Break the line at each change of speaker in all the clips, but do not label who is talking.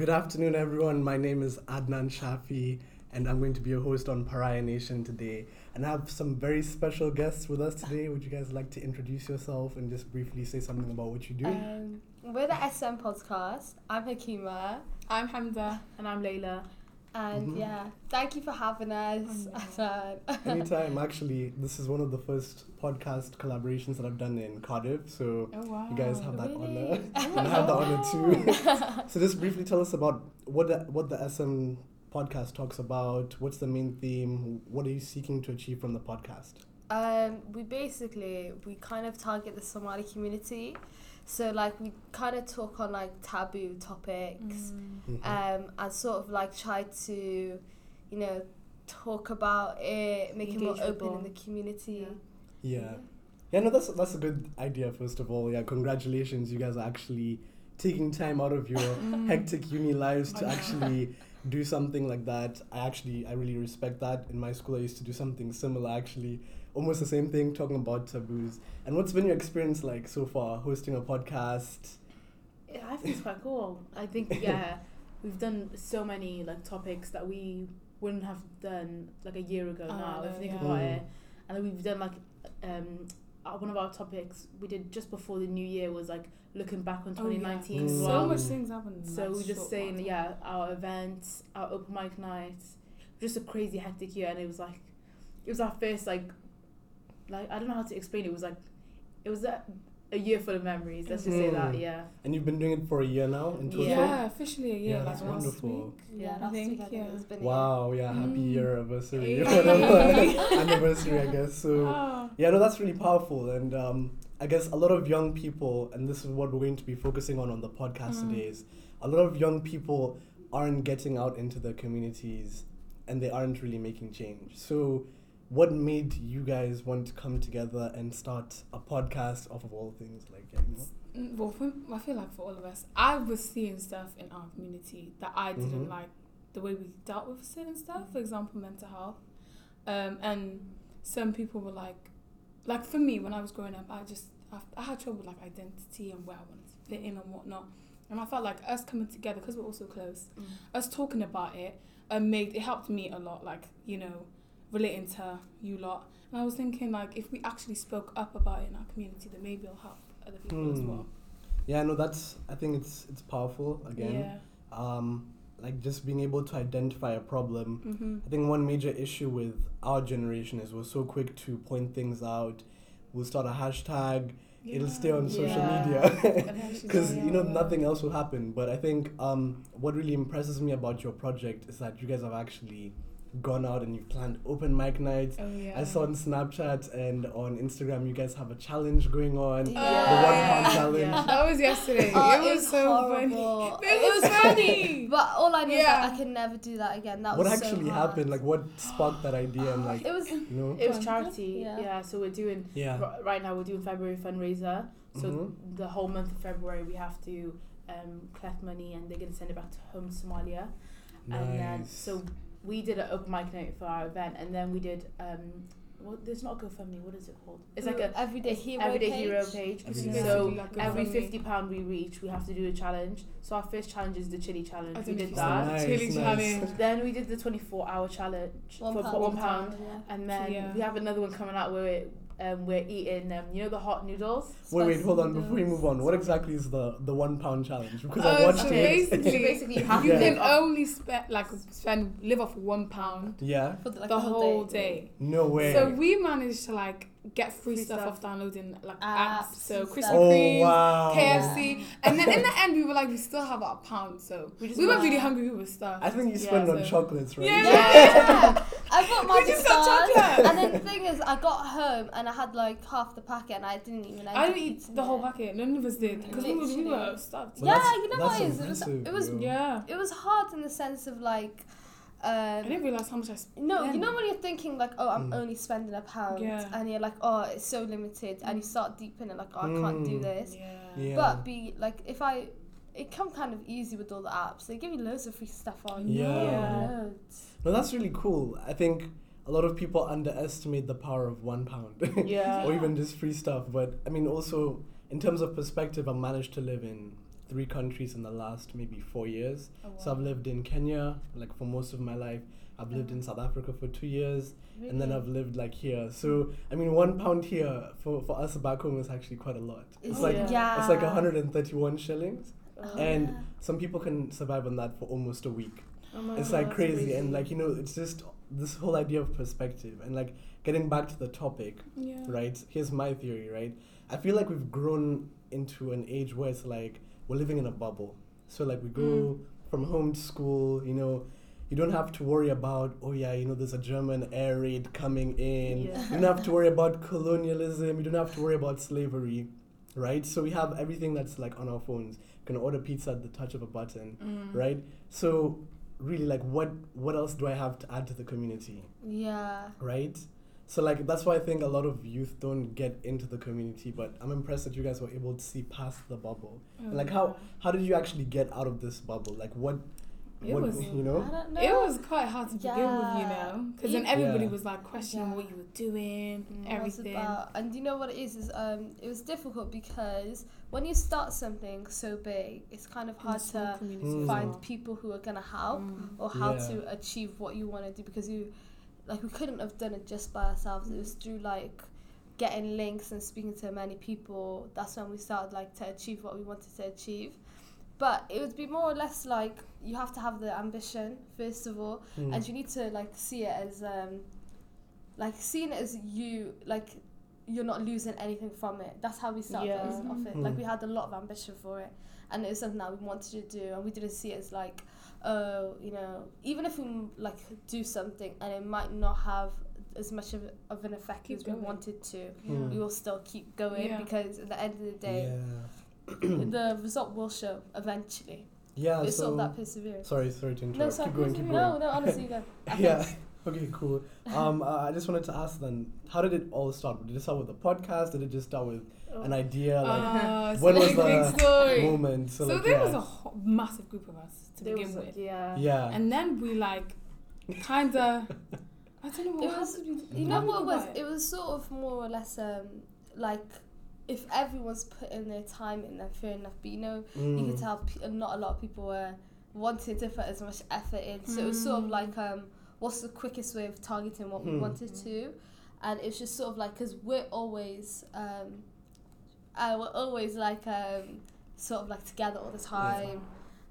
Good afternoon, everyone. My name is Adnan Shafi, and I'm going to be your host on Pariah Nation today. And I have some very special guests with us today. Would you guys like to introduce yourself and just briefly say something about what you do?
Um, we're the SM podcast. I'm Hakima,
I'm Hamza. And I'm Layla.
And
Mhm.
yeah, thank you for having us. Hassan.
Anytime, actually, this is one of the first podcast collaborations that I've done in Cardiff, so
Oh, wow.
you guys have that
Really?
honor. and I have the honor too. so just briefly tell us about what the, what the SM podcast talks about. What's the main theme? What are you seeking to achieve from the podcast?
um, we basically we kind of target the Somali community, so like we kind of talk on like taboo topics,
Mhm.
um, and sort of like try to, you know, talk about it, make it more
Engage
open in the community.
Yeah. Yeah, no, that's that's a good idea. First of all, yeah, congratulations, you guys are actually taking time out of your
Mm.
hectic uni lives to actually do something like that. I actually I really respect that. In my school, I used to do something similar. Actually, almost the same thing, talking about taboos. And what's been your experience like so far, hosting a podcast?
Yeah, I think it's quite cool. I think, yeah, we've done so many like topics that we wouldn't have done like a year ago
Oh,
now, if you think
yeah.
about
Mm.
it. And then we've done like, um, uh, one of our topics we did just before the new year was like looking back on
Oh, yeah.
2019 as
Mm.
So
well.
much things happened.
So
that
we just saying,
while.
yeah, our events, our open mic nights, just a crazy hectic year, and it was like, it was our first like, like I don't know how to explain it. It was like, it was a, a year full of memories. Let's just say that,
Mm.
yeah.
And you've been doing it for a year now in total.
Yeah, officially a year.
Yeah, that's
last
wonderful.
Yeah,
Yeah, I
think,
week I think
yeah.
it's been a
Wow, yeah, happy
Mm.
year anniversary. Anniversary, I guess. So
Oh.
Yeah, no, that's really powerful, and um, I guess a lot of young people, and this is what we're going to be focusing on on the podcast
Mm.
today, is a lot of young people aren't getting out into the communities, and they aren't really making change. So, what made you guys want to come together and start a podcast off of all things? Like, yeah, you know?
Mm, Well, for, I feel like for all of us, I was seeing stuff in our community that I didn't
Mhm.
like the way we dealt with certain stuff. For example, mental health, um, and some people were like, like for me when I was growing up, I just I, I had trouble with like identity and where I wanted to fit in and whatnot. And I felt like us coming together because we're also close, us talking about it um, made it helped me a lot like you know relating to you lot and i was thinking like if we actually spoke up about it in our community then maybe it'll help other people as
Hmm.
well
yeah, no, that's. I think it's it's powerful. Again,
yeah
um, like just being able to identify a problem
mm-hmm.
I think one major issue with our generation is we're so quick to point things out. We'll start a hashtag. It'll stay on social
Yeah.
media because you know nothing else will happen. But I think um, what really impresses me about your project is that you guys have actually gone out and you've planned open mic nights.
oh yeah
I saw on Snapchat and on Instagram you guys have a challenge going on.
Yeah.
The one pound
Yeah.
challenge.
Yeah.
that was yesterday
Oh,
it was so funny it was funny
But all I know is
Yeah.
that I can never do that again. That
What
was
actually
so hard.
happened? Like what sparked that idea and like
It was
you know?
It was charity,
Yeah.
yeah. So we're doing
Yeah.
r- right now. We're doing February fundraiser. So
Mhm.
the whole month of February we have to um, collect money, and they're gonna send it back to home Somalia. And then
Nice.
so we did an open mic night for our event, and then we did um, well, there's not a GoFundMe. What is it called? It's like a
everyday hero
everyday
page.
hero page.
Everyday
Basically
So
like
every fifty pound we reach, we have to do a challenge. So our first challenge is the chili challenge. We did that.
nice,
Chili
nice.
challenge.
Then we did the twenty four hour challenge
One
for
pound.
for one pound.
Yeah.
And then
Yeah.
we have another one coming out where um, we're eating, um, you know, the hot noodles.
Wait, wait,
Spicy
hold on. Before we move on, what exactly is the the one pound challenge? Because I
Oh,
watched
so
it.
basically,
So basically you have
you
to
can only spend like spend live off one pound
yeah.
For the, like,
the whole day.
No way.
So we managed to like get free,
Free
stuff,
stuff.
off downloading like
Apps
apps. So
and
Krispy
stuff.
oh
Kremes,
wow.
KFC, and then in the end we were like we still have our pound, so
We
we, were
went-
really hungry. We were stuffed.
I think you
Yeah,
on
so-
chocolates, right?
Yeah.
Yeah. I bought
my
magic
just got chocolate.
and then the thing is, I got home and I had like half the packet, and I didn't even. end
I didn't eat
eating
the whole packet. None of us did because we, were- we were
Literally.
stuffed.
Well,
Yeah, you know what it is. It was, it was.
Yeah,
it was hard in the sense of like,
I
um,
didn't realize how much I spent.
no, you know when you're thinking like, oh, I'm
Mm.
only spending a pound,
Yeah.
and you're like, oh, it's so limited, and you start deep in it, like, oh, I can't do
Mm.
this.
Yeah.
Yeah.
But be like, if I, it come kind of easy with all the apps. They give you loads of free stuff on.
Yeah.
Yeah.
No, that's really cool. I think a lot of people underestimate the power of one pound,
Yeah.
or even just free stuff. But I mean, also in terms of perspective, I managed to live in three countries in the last maybe four years.
Oh,
So I've lived in Kenya like for most of my life. I've lived in uh-huh. South Africa for two years, and then I've lived like here. So I mean, one pound here for, for us back home is actually quite a lot. It's
It's
like
yeah.
it's like 131 shillings.
Oh,
and
yeah.
Some people can survive on that for almost a week.
Oh my
it's
God,
like
that's
crazy, and like you know, it's just this whole idea of perspective and like getting back to the topic right? Here's my theory, right? I feel like we've grown into an age where it's like we're living in a bubble. So like we go from home to school, you know, you don't have to worry about, oh yeah, you know, there's a German air raid coming in.
Yeah.
You don't have to worry about colonialism. You don't have to worry about slavery, right? So we have everything that's like on our phones. You can order pizza at the touch of a button,
Mm.
right? So really, like, what what else do I have to add to the community?
Yeah.
right? So like that's why I think a lot of youth don't get into the community, but I'm impressed that you guys were able to see past the bubble.
Oh,
Like, how- How did you actually get out of this bubble? Like what
It
what
was-
you
I
know?
don't know.
It was quite hard to begin with, you know, because then everybody
Yeah.
was like questioning
Yeah.
what you were doing,
Mm.
Everything.
about- and you know what it is is um it was difficult because when you start something so big it's kind of hard to
Mm.
find
well.
people who are gonna help
Mm.
or how
Yeah.
to achieve what you want to do because you like we couldn't have done it just by ourselves. It was through like getting links and speaking to many people. That's when we started like to achieve what we wanted to achieve. But it would be more or less like you have to have the ambition first of all.
Mm.
and you need to like see it as um like seeing it as you like you're not losing anything from it. That's how we started
Yeah.
off it.
Mm.
like we had a lot of ambition for it. And it was something that we wanted to do. And we didn't see it as like oh you know even if we like do something and it might not have as much of, of an effect
Keep
as we wanted to
Mm.
we will still keep going
Yeah.
because at the end of the day
yeah.
the result will show eventually
Yeah.
it's sort of
So
that perseverance
sorry, sorry to interrupt.
no sorry
keep going, keep
no
going.
no honestly you go
yeah. Okay, cool. Um, uh, I just wanted to ask then, how did it all start? Did it start with a podcast? Did it just start with
Oh.
an idea, like
Uh, so
when was the
story.
moment?
So,
So, like,
there
yeah.
was a whole, massive group of us to
There
begin
was,
with,
yeah.
yeah.
and then we like kind of. I don't know.
It
What, how
was- You know what it was? It was sort of more or less um like if everyone's putting their time in, then fair enough. But you know, you
Mm.
could tell pe- not a lot of people were wanting to put as much effort in. So it was sort of
Mm.
like um, what's the quickest way of targeting what we
Hmm.
wanted to, and it's just sort of like because we're always um, uh, we're always like um, sort of like together all the time,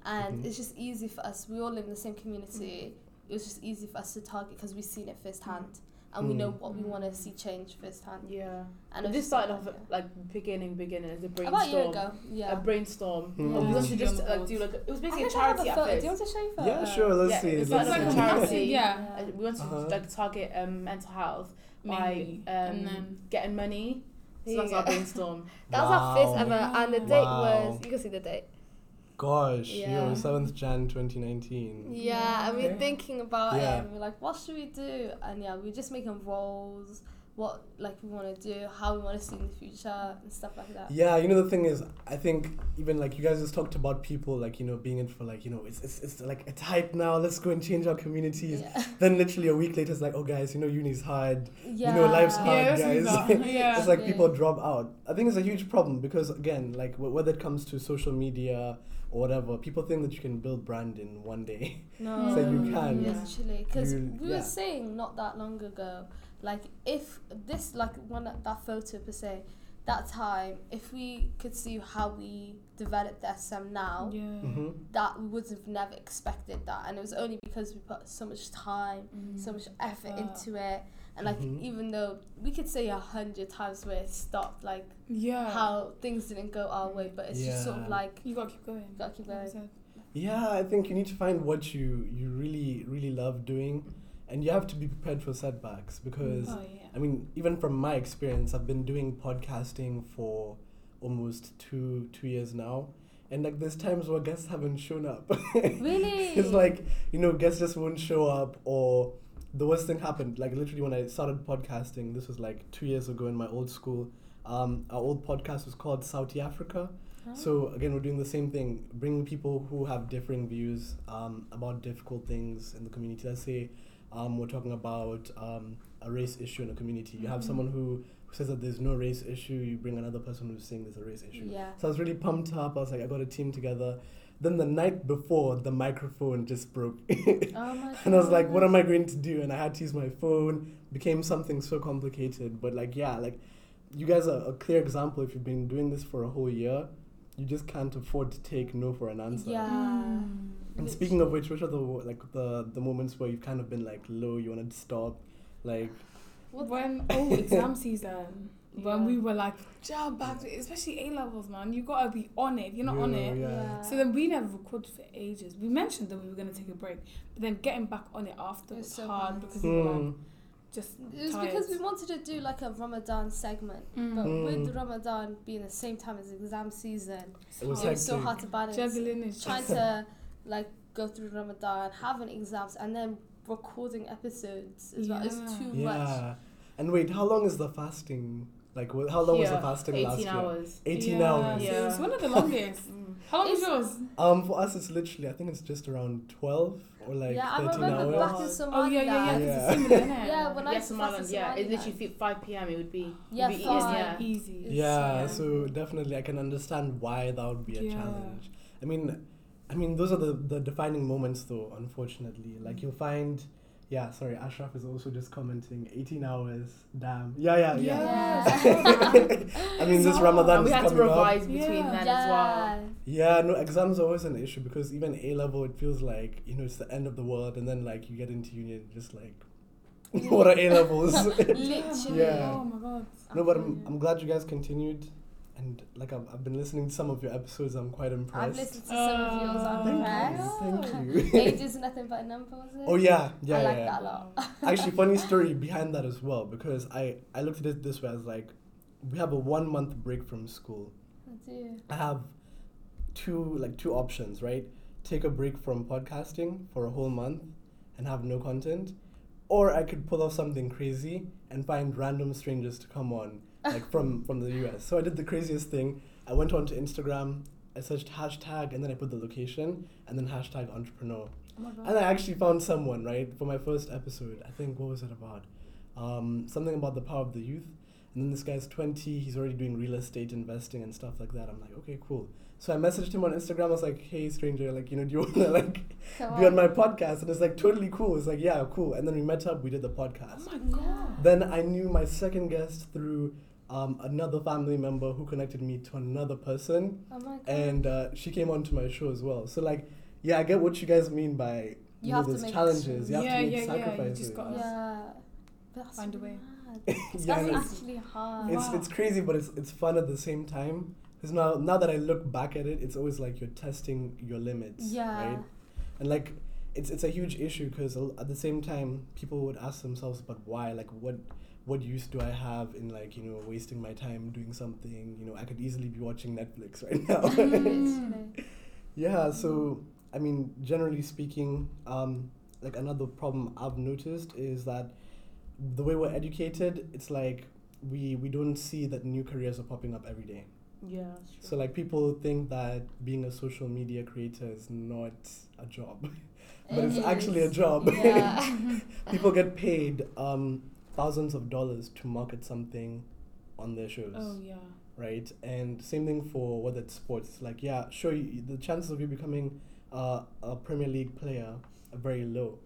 and
Mhm.
it's just easy for us. We all live in the same community. It was just easy for us to target because we've seen it firsthand, and we know
Mm.
what we want to see change firsthand.
Yeah.
And
And this
just
started off
that,
like beginning, beginning as a brainstorm.
about a year ago. yeah, A
brainstorm.
Mm.
But we
Yeah.
wanted to just
Yeah.
like do like it was basically a
think have
charity
a
at
photo. Do you want to show you a photo?
Yeah, sure. Let's
yeah,
see.
It
Let's
started as a charity.
Yeah.
And we wanted
Uh-huh.
to like target um, mental health
Mainly.
by um,
then
getting money. So
There
that's our brainstorm.
That was our first
Wow.
ever, and the date
Wow.
was you can see the date.
Gosh,
Yeah.
yo, seventh Jan, twenty nineteen.
Yeah, and we
Okay.
we're thinking about
Yeah.
it, and we're like, what should we do? And yeah, we're just making roles, what like we want to do, how we want to see in the future, and stuff like that.
Yeah, you know the thing is, I think even like you guys just talked about people like you know being in for like you know it's it's, it's like it's hype now. Let's go and change our communities.
Yeah.
Then literally a week later, it's like oh guys, you know uni's hard.
yeah.
You know, life's hard.
yeah,
guys.
this is that. yeah.
It's like
Yeah.
people drop out. I think it's a huge problem because again, like wh- whether it comes to social media or whatever, people think that you can build brand in one day.
No,
So you can.
Yeah.
literally, because
You-
we
yeah.
were saying not that long ago, like if this like one that that photo per se, that time, if we could see how we developed the SM now,
yeah.
hmm
that we would have never expected that, and it was only because we put so much time so much effort
Effort.
into it and like
Mhm.
even though we could say a hundred times where it stopped like
Yeah.
how things didn't go our way but it's just sort of like
You gotta keep going.
you gotta keep going.
Yeah, I think you need to find what you you really really love doing, and you have to be prepared for setbacks because
Oh yeah.
I mean, even from my experience, I've been doing podcasting for almost two two years now, and like there's times where guests haven't shown up.
really
it's like you know guests just won't show up, or the worst thing happened. Like literally when I started podcasting, this was like two years ago in my old school. Um, our old podcast was called Southie Africa.
Huh?
So again, we're doing the same thing, bringing people who have differing views um, about difficult things in the community. Let's say um, we're talking about um, a race issue in a community. You have
Mhm.
someone who, who says that there's no race issue. You bring another person who's saying there's a race issue.
Yeah.
So I was really pumped up. I was like, I got a team together. Then the night before, the microphone just broke.
Oh my
and I was like, what am I going to do? And I had to use my phone. Became something so complicated. But like, yeah, like you guys are a clear example. If you've been doing this for a whole year, you just can't afford to take no for an answer.
Yeah.
Mm.
And speaking of which, which are the like the the moments where you've kind of been like low, you wanted to stop, like
What-
when oh exam season when
Yeah.
we were like jump back especially A levels man you gotta be on it if you're not on it
yeah.
so then we never recorded for ages we mentioned that we were gonna take a break but then getting back on it after
It was
was
so
hard
hard.
because we were like
Mm.
just
It was
tired.
because we wanted to do like a Ramadan segment,
Mm.
but
Mm.
with Ramadan being the same time as exam season,
It was
it was so hard to balance.
juggling is
Trying to like go through Ramadan, having exams, and then recording episodes as well. It's
Yeah.
too much.
Yeah. And wait, how long is the fasting? Like, wh- how long was the fasting
18
last year?
hours.
18
yeah,
hours.
so
Yeah.
it's one of the longest
Mm.
how long was yours
Um, for us, it's literally, I think it's just around 12 or like
yeah, I
13
remember
hours.
back in
Oh,
oh yeah yeah yeah,
Yeah.
it's similar innit?
Yeah, when I
yeah,
used to
Somaliland,
fast in
yeah, it literally 5 p.m. It would be,
Yeah,
would be
five.
eaten, yeah.
easy
It's-
Yeah,
yeah.
so definitely I can understand why that would be a
Yeah.
challenge. I mean, I mean those are the, the defining moments though, unfortunately. Like you'll find yeah, sorry, Ashraf is also just commenting 18 hours. Damn. Yeah, yeah, yeah.
Yeah.
I mean this
So-
Ramadan
And we
is
had to
coming up.
revise between
Yeah.
then as well.
Yeah, no, exams are always an issue because even A level, it feels like you know it's the end of the world, and then like you get into uni, and just like, what are A levels?
Literally.
Yeah.
oh my god
no, but I'm, I'm glad you guys continued, and like I've, I've been listening to some of your episodes. I'm quite impressed.
I've listened to some of yours. I'm oh,
Thank
impressed.
you, thank you.
Age is nothing but a number, was it?
oh yeah, yeah,
I
yeah.
like
yeah.
that a lot.
Actually, funny story behind that as well because I I looked at it this way as like, we have a one month break from school.
I do.
I have two like two options, right? Take a break from podcasting for a whole month and have no content, or I could pull off something crazy and find random strangers to come on, like from from the US. So I did the craziest thing. I went onto Instagram. I searched hashtag and then I put the location and then hashtag entrepreneur.
oh
And I actually found someone, right, for my first episode. I think, what was it about? Um, something about the power of the youth. And then this guy's 20, he's already doing real estate investing and stuff like that. I'm like, okay, cool. So I messaged him on Instagram. I was like, hey, stranger, like, you know, do you want to, like,
Come
be on my podcast? And it's like, totally cool. It's like, yeah, cool. And then we met up, we did the podcast.
oh my god
Then I knew my second guest through um, another family member who connected me to another person.
Oh my god.
And uh, she came onto my show as well. So, like, yeah, I get what you guys mean by
You
you know,
have to
there's
make
challenges. You have
Yeah,
to make
yeah, yeah, you
sacrifices.
just gotta-
yeah. But that's
Find a way.
mad.
yeah,
That's
it's,
actually hard.
it's
Wow.
it's crazy, but it's it's fun at the same time. Because now now that I look back at it, it's always like you're testing your limits,
yeah.
right? And like it's it's a huge issue because at the same time, people would ask themselves, but why? Like what what use do I have in like you know wasting my time doing something? You know, I could easily be watching Netflix right now.
Literally.
Yeah, so I mean, generally speaking, um, like another problem I've noticed is that the way we're educated, it's like we we don't see that new careers are popping up every day.
Yeah.
So like people think that being a social media creator is not a job, but
It
it's actually a job.
Yeah.
people get paid um, thousands of dollars to market something on their shows
oh yeah
right? And same thing for whether it's sports. It's like, yeah, sure, you, the chances of you becoming uh, a Premier League player are very low.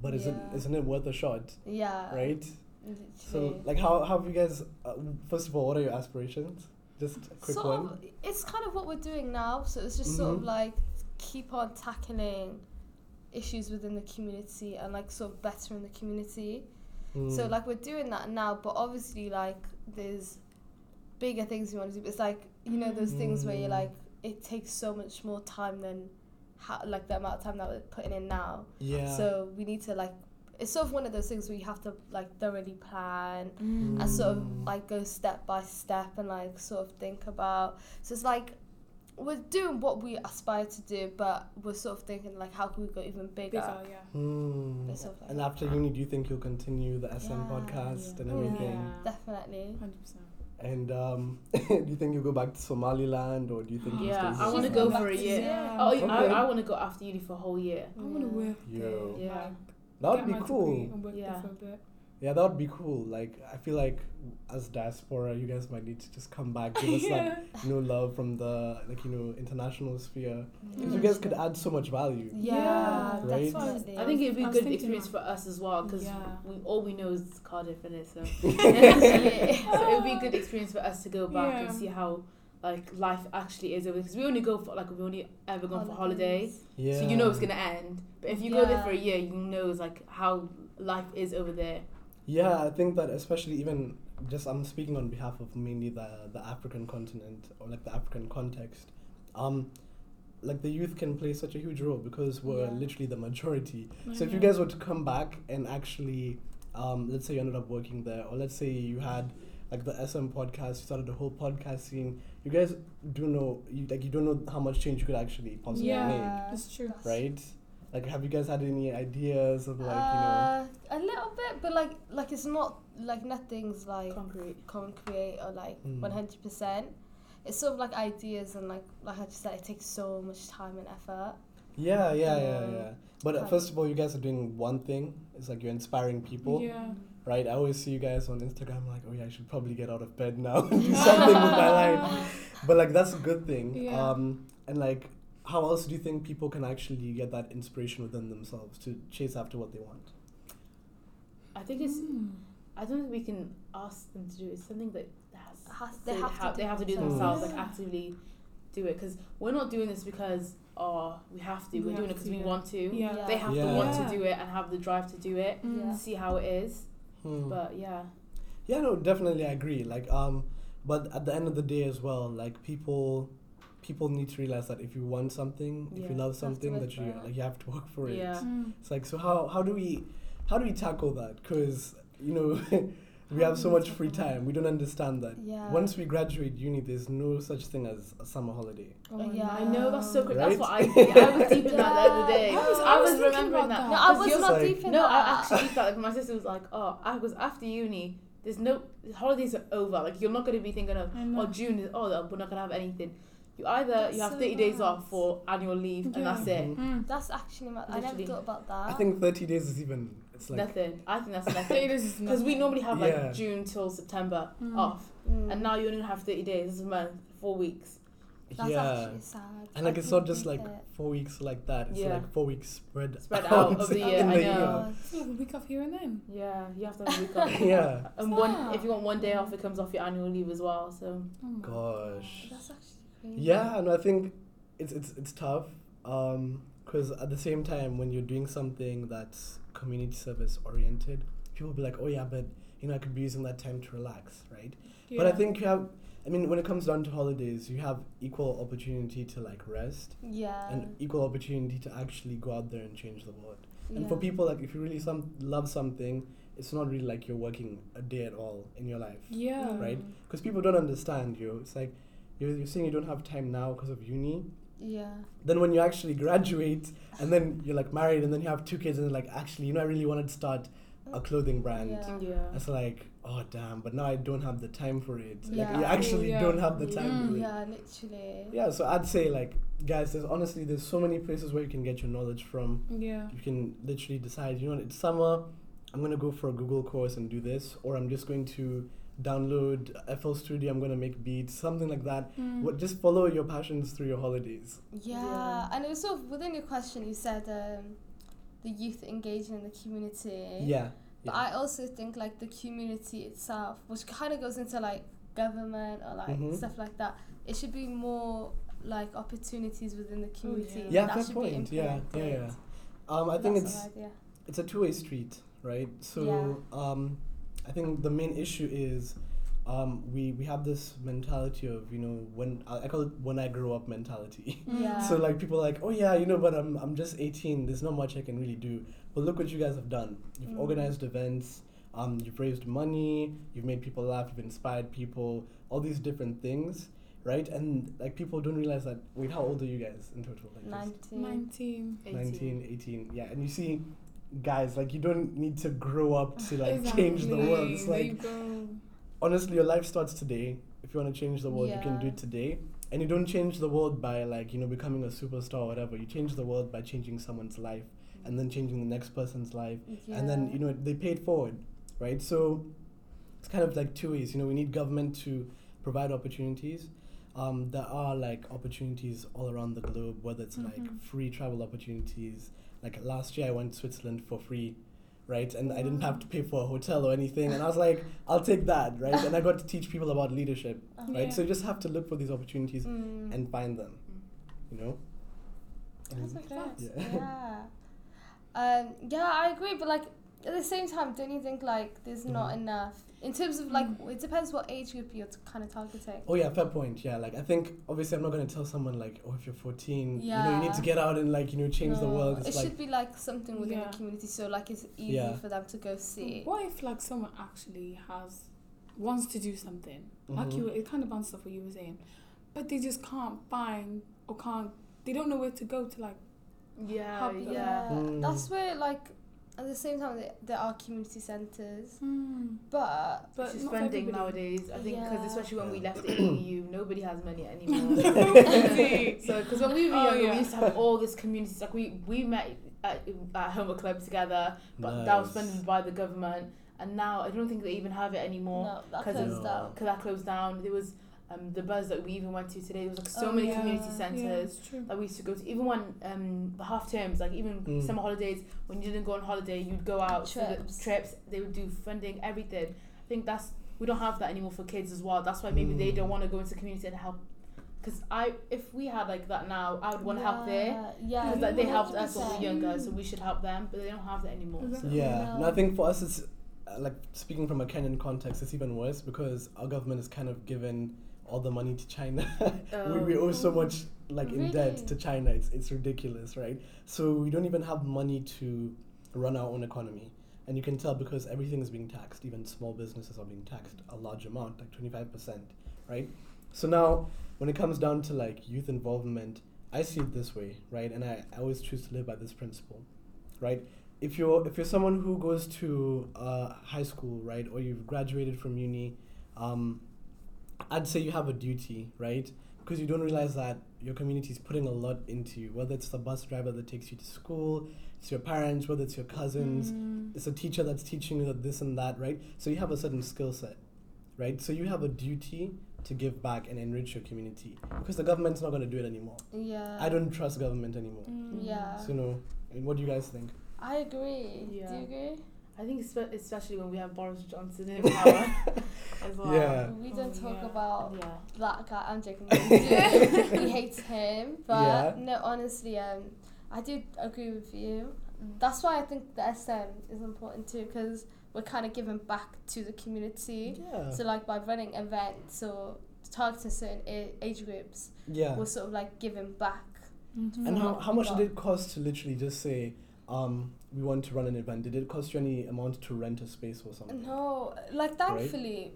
But isn't isn't it worth a shot,
yeah.
right? So, like, how, how have you guys? Uh, first of all, what are your aspirations? Just a quick
sort
one.
Of, it's kind of what we're doing now. So it's just sort of
Mhm.
like keep on tackling issues within the community and like sort of bettering the community. So
Mm.
like we're doing that now, but obviously like there's bigger things we want to do. It's like you know those things where you're
Mm.
like it takes so much more time than how like the amount of time that we're putting in now.
yeah.
So we need to like it's sort of one of those things where you have to like thoroughly plan
Mm.
and sort of
Mm.
like go step by step and like sort of think about. So it's like we're doing what we aspire to do, but we're sort of thinking like how can we go even bigger?
bigger yeah.
It's sort of like
And
that.
after uni, do you think you'll continue the SM
Yeah.
podcast and everything?
Yeah.
Definitely.
100%
And um, do you think you'll go back to Somaliland or do you think you'll
Yeah,
stay
I want to go for a year.
yeah.
Oh,
Okay.
I, I want to go after uni for a whole year.
I want to work
Yo.
Yeah.
That would be cool.
degree work
Yeah.
There for a bit.
Yeah, that would be cool. Like, I feel like as diaspora, you guys might need to just come back, give us like
yeah.
you know love from the like you know international sphere. Because
Mm.
you guys could add so much value.
Yeah,
Yeah.
Right?
definitely.
I think it'd be a good experience
that.
for us as well because
Yeah.
we all we know is Cardiff and it, so so it would be a good experience for us to go back
Yeah.
and see how like life actually is over because we only go for like we've only ever gone for holiday,
Yeah.
so you know it's gonna end. But if you go there for a year, you know it's like how life is over there.
Yeah, I think that especially even just I'm speaking on behalf of mainly the the African continent or like the African context. Um, like the youth can play such a huge role because we're
Yeah.
literally the majority.
I
So if you guys were to come back and actually, um, let's say you ended up working there, or let's say you had like the SM podcast, you started the whole podcast scene. You guys do know, you like you don't know how much change you could actually possibly make.
Yeah.
It's true.
right? Like, have you guys had any ideas of like you know?
uh, a little bit, but like like it's not like nothing's like
Concrete.
concrete or like
Mm.
one hundred percent. It's sort of like ideas and like like I just said, it takes so much time and effort.
Yeah, yeah, yeah,
Um,
yeah. But uh,
like-
first of all, you guys are doing one thing. It's like you're inspiring people,
Yeah.
right? I always see you guys on Instagram like, oh yeah, I should probably get out of bed now and do something with my life. But like that's a good thing.
Yeah.
Um, and like, how else do you think people can actually get that inspiration within themselves to chase after what they want?
I think it's.
Mm.
I don't think we can ask them to do it. It's something that has.
Has, they
they
have to. do
they have to do
themselves.
themselves, like actively do it because we're not doing this because oh we have to.
We
We're doing it because we
yeah.
want to.
Yeah.
Yeah.
They have
Yeah.
to want
Yeah.
to do it and have the drive to do it.
Mm.
Yeah.
See how it is.
Hmm.
But yeah.
Yeah, no, definitely I agree. Like, um, but at the end of the day as well, like people, people need to realize that if you want something, if you love something,
work
that you
it.
like, you have to work for it.
Yeah.
Mm.
It's like, so how how do we, how do we tackle that? Because you know, we have so much free time. We don't understand that.
Yeah.
Once we graduate uni, there's no such thing as a summer holiday.
Oh,
Yeah.
I know that's so
Right?
great. That's what I think. I was deep in that the other day.
I was-
I
I was
was remembering that.
that.
no, I
'Cause
was not
like-
deep in
No,
that.
I actually deep that. Like my sister was like, "Oh, I was after uni. There's no holidays are over. Like you're not gonna be thinking of
I
oh June is oh we're not gonna have anything. You either
That's
you have
so
30 days off for annual leave and that's it.
Mm.
That's actually mad. I never thought about that.
I think 30 days is even. It's like
nothing. I think that's nothing. Because we normally have like
Yeah.
June till September
Mm.
off,
Mm.
and now you only have 30 days. This is a month, four weeks.
That's
yeah.
actually sad.
And like
I
it's not just like
it.
four weeks like that. It's
Yeah.
like four weeks spread
Spread out over the year,
in
I know.
year.
It's like a week off here and then.
Yeah, you have to have a week off.
Yeah.
And one,
Stop.
if you want one day off, it comes off your annual leave as well. So
Oh my
Gosh.
That's actually crazy.
Yeah, and I think it's it's it's tough. Um, because at the same time, when you're doing something that's community service oriented, people will be like, oh yeah, but you know, I could be using that time to relax, right? yeah. But I think you have. I mean, when it comes down to holidays, you have equal opportunity to like rest
Yeah.
and equal opportunity to actually go out there and change the world. And
yeah.
for people like if you really some love something, it's not really like you're working a day at all in your life.
Yeah.
Right? Because people don't understand you. It's like you're, you're saying you don't have time now because of uni.
Yeah.
Then when you actually graduate and then you're like married and then you have two kids and then like actually you know I really wanted to start a clothing brand.
Yeah.
yeah.
It's like oh damn, but now I don't have the time for it. Like
Yeah.
you actually
Yeah.
don't have the time
Mm.
for.
Yeah, literally.
Yeah, so I'd say like guys, there's honestly there's so many places where you can get your knowledge from.
Yeah.
You can literally decide, you know what, it's summer, I'm gonna go for a Google course and do this, or I'm just going to download FL Studio, I'm gonna make beats, something like that.
Mm.
What just follow your passions through your holidays.
Yeah.
Yeah.
and it was sort within your question. You said um, the youth engaging in the community.
Yeah.
But
yeah.
I also think like the community itself, which kind of goes into like government or like
Mhm.
stuff like that. It should be more like opportunities within the community.
yeah.
Yeah,
that
fair
should
point.
Be
Yeah, yeah, yeah. Um, I think
That's
it's it's a two way street, right? So um, I think the main issue is um, we we have this mentality of you know when I I call it when I grow up mentality.
Mm.
Yeah.
So like people are like, oh yeah, you know, but I'm I'm just 18. There's not much I can really do. But look what you guys have done. You've
Mm.
organized events. Um, you've raised money. You've made people laugh. You've inspired people. All these different things, right? And like people don't realize that. Wait, how old are you guys in total? Like just
19.
19.
19, 18. Yeah, and you see, guys, like you don't need to grow up to like change the world. It's like honestly, your life starts today. If you want to change the world, you can do it today. And you don't change the world by like you know becoming a superstar or whatever. You change the world by changing someone's life and then changing the next person's life
Yeah.
and then you know they pay it forward right so it's kind of like two ways you know we need government to provide opportunities um, there are like opportunities all around the globe whether it's like
Mhm.
free travel opportunities like last year i went to switzerland for free right and i didn't have to pay for a hotel or anything and i was like i'll take that right and i got to teach people about leadership
Uh-huh.
right
Yeah.
so you just have to look for these opportunities
Mm.
and find them you know
That's
And-
okay.
Yeah.
Yeah. Um, yeah, I agree, but like at the same time, don't you think like there's not
Mhm.
enough in terms of like it depends what age group you're t- kind of targeting.
Oh yeah, fair point. Yeah, like I think obviously I'm not gonna tell someone like, oh, if you're 14, you know, you need to get out and like you know change the
No,
world.
It
like
should be like something within
Yeah.
the community, so like it's easy
Yeah.
for them to go see.
What if like someone actually has wants to do something like
Mhm.
you? It kind of bounces off what you were saying, but they just can't find or can't. They don't know where to go to like.
Yeah,
Hub,
yeah.
Yeah,
Mm.
that's where like at the same time there, there are community centres, hmm. but
But
It's just
not for
funding
everybody.
nowadays. I think because
Yeah.
especially when we left the EU, nobody has money anymore. So because when we were
Oh,
younger,
yeah.
we used to have all this communities. Like we we met at, at Homer Club together, but that was funded by the government. And now I don't think they even have it anymore
no, that
'cause
closed
of-
down.
because that closed down. There was um, the buzz that we even went to today. There was like so
Oh,
many
yeah.
community centres.
it's true.
that we used to go to even when um the half terms like even
Mm.
summer holidays when you didn't go on holiday you'd go out so the
Trips.
trips they would do funding everything i think that's we don't have that anymore for kids as well that's why maybe they
Mm.
don't want to go into community and help because i if we had like that now i would want to help there
Yeah,
because like, they helped us when we were younger so we should help them but they don't have that anymore so.
Exactly.
Yeah, and
No.
I think for us it's uh, like speaking from a Kenyan context, it's even worse because our government is kind of given all the money to China. we, we owe so much like in debt to China. It's it's ridiculous, right? So we don't even have money to run our own economy. And you can tell because everything is being taxed. Even small businesses are being taxed a large amount, like twenty five percent, right? So now when it comes down to like youth involvement, I see it this way, right? And I, I always choose to live by this principle, right? If you're if you're someone who goes to uh, high school, right, or you've graduated from uni, um, I'd say you have a duty, right? Because you don't realize that your community is putting a lot into you. Whether it's the bus driver that takes you to school, it's your parents, whether it's your cousins,
Mm.
it's a teacher that's teaching you that this and that, right? So you have a certain skill set, right? So you have a duty to give back and enrich your community because the government's not going to do it anymore.
Yeah.
I don't trust government anymore.
Mm.
Yeah.
So, you know, and what do you guys think?
I agree. Do
Yeah.
you agree?
I think espe- especially when we have boris johnson in power as well
Yeah.
We don't
Oh,
talk
yeah.
about
yeah
that guy. I'm joking. We do. he hates him, but
Yeah.
no, honestly, um, I do agree with you. That's why I think the SM is important too, because we're kind of giving back to the community.
Yeah.
So like by running events or targeting certain a- age groups,
Yeah.
we're sort of like giving back.
Mhm.
And how, how much did it cost to literally just say, um, we want to run an event? Did it cost you any amount to rent a space or something?
No, like thankfully,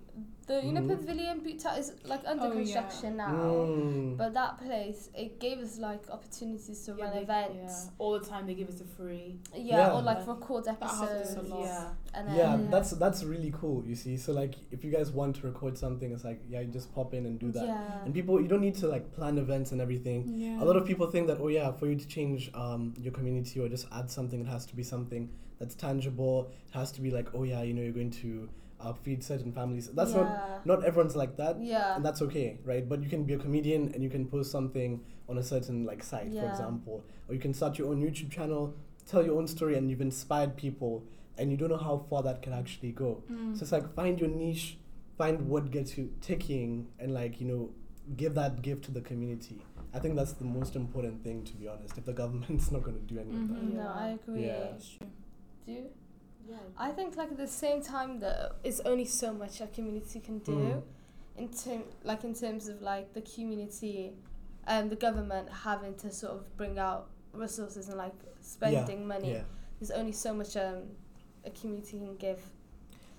the you know
Mhm.
Pavilion Buta is like under
Oh, yeah.
construction now.
Mm.
But that place, it gave us like opportunities to
Yeah,
run
they-
events.
yeah. all the time they give us a free
Yeah,
Yeah.
or like
Yeah.
record
That happens
episodes.
a lot.
yeah
And then,
yeah, that's that's really cool. You see, so like if you guys want to record something, it's like yeah, you just pop in and do that.
Yeah.
And people, you don't need to like plan events and everything.
Yeah.
A lot of people think that oh yeah, for you to change um, your community or just add something, it has to be something that's tangible. It has to be like oh yeah, you know, you're going to uh, feed certain families. That's not
yeah.
not everyone's like that.
Yeah.
and that's okay, right? But you can be a comedian and you can post something on a certain like site, for example, or you can start your own YouTube channel, tell your own story, and you've inspired people, and you don't know how far that can actually go.
Mm.
So it's like find your niche, find what gets you ticking, and like you know, give that gift to the community. I think that's the most important thing, to be honest. If the government's not going to do any of that,
Mhm.
No, I agree.
Yeah.
That's true.
Do you?
Yeah
I think like at the same time though, it's only so much a community can do.
Mm.
In term, like in terms of like the community, and the government having to sort of bring out resources and like spending money.
yeah.
There's only so much um a community can give.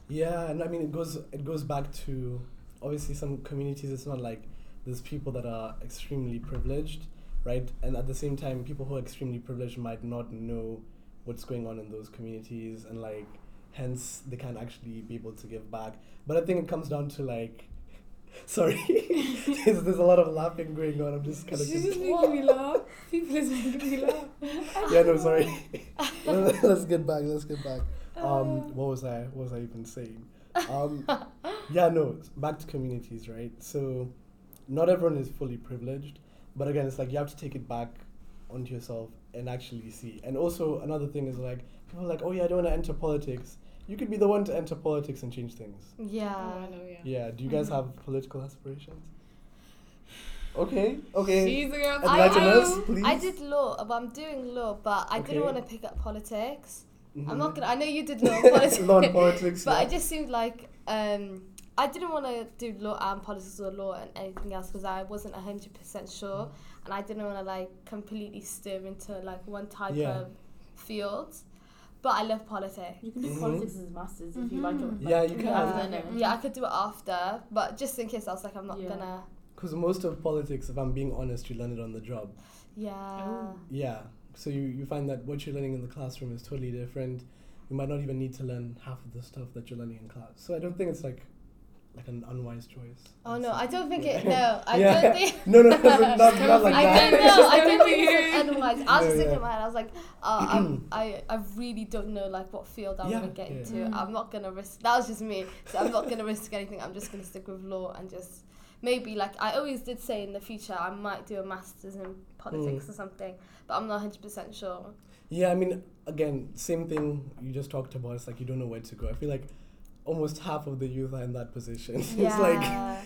Yeah, and I mean it goes it goes back to obviously some communities. It's not like there's people that are extremely privileged, right? And at the same time, people who are extremely privileged might not know what's going on in those communities, and like hence they can't actually be able to give back. But I think it comes down to like Sorry, there's, there's a lot of laughing going on. I'm just kind of.
She's just making me laugh. People is making me laugh.
yeah, no, sorry. let's get back. Let's get back. Um, what was I? What was I even saying? Um, yeah, no. Back to communities, right? So, not everyone is fully privileged, but again, it's like you have to take it back onto yourself and actually see. And also, another thing is like people are like, oh yeah, I don't want to enter politics. You could be the one to enter politics and change things.
Yeah.
Oh, I know, yeah.
Yeah. Do you guys
Mhm.
have political aspirations? Okay. Okay.
She's a girl.
I- Enlighten us,
I,
please.
I did law, but I'm doing law, but I
Okay.
didn't want to pick up politics. I'm
Mhm.
not gonna. I know you did law and politics,
Law and politics.
but
yeah.
it just seemed like um, I didn't want to do law and politics or law and anything else because I wasn't hundred percent sure, and I didn't want to like completely steer into like one type
Yeah.
of field. But I love politics.
You can do
Mhm.
politics as a master's if you like it. Like,
Yeah, you can.
Yeah.
I've done.
Yeah, I could do it after, but just in case I was like, I'm not
Yeah.
gonna.
Because most of politics, if I'm being honest, you learn it on the job.
Yeah.
Oh.
Yeah. So you, you find that what you're learning in the classroom is totally different. You might not even need to learn half of the stuff that you're learning in class. So I don't think it's like like an unwise choice.
Oh no, I don't think it. No, I
Yeah.
don't think.
No, no, no, not, not like
I
that.
don't know. I
She's
don't think
be
it's
here.
otherwise. I was
No,
just thinking
yeah.
in my head. I was like, uh, I'm, I, I really don't know like what field I'm
Yeah,
gonna get
yeah.
into.
Mm.
I'm not gonna risk. That was just me. So I'm not gonna risk anything. I'm just gonna stick with law and just maybe like I always did say in the future I might do a masters in politics
Mm.
or something, but I'm not hundred percent sure.
Yeah, I mean, again, same thing you just talked about. It's like you don't know where to go. I feel like almost half of the youth are in that position. it's like,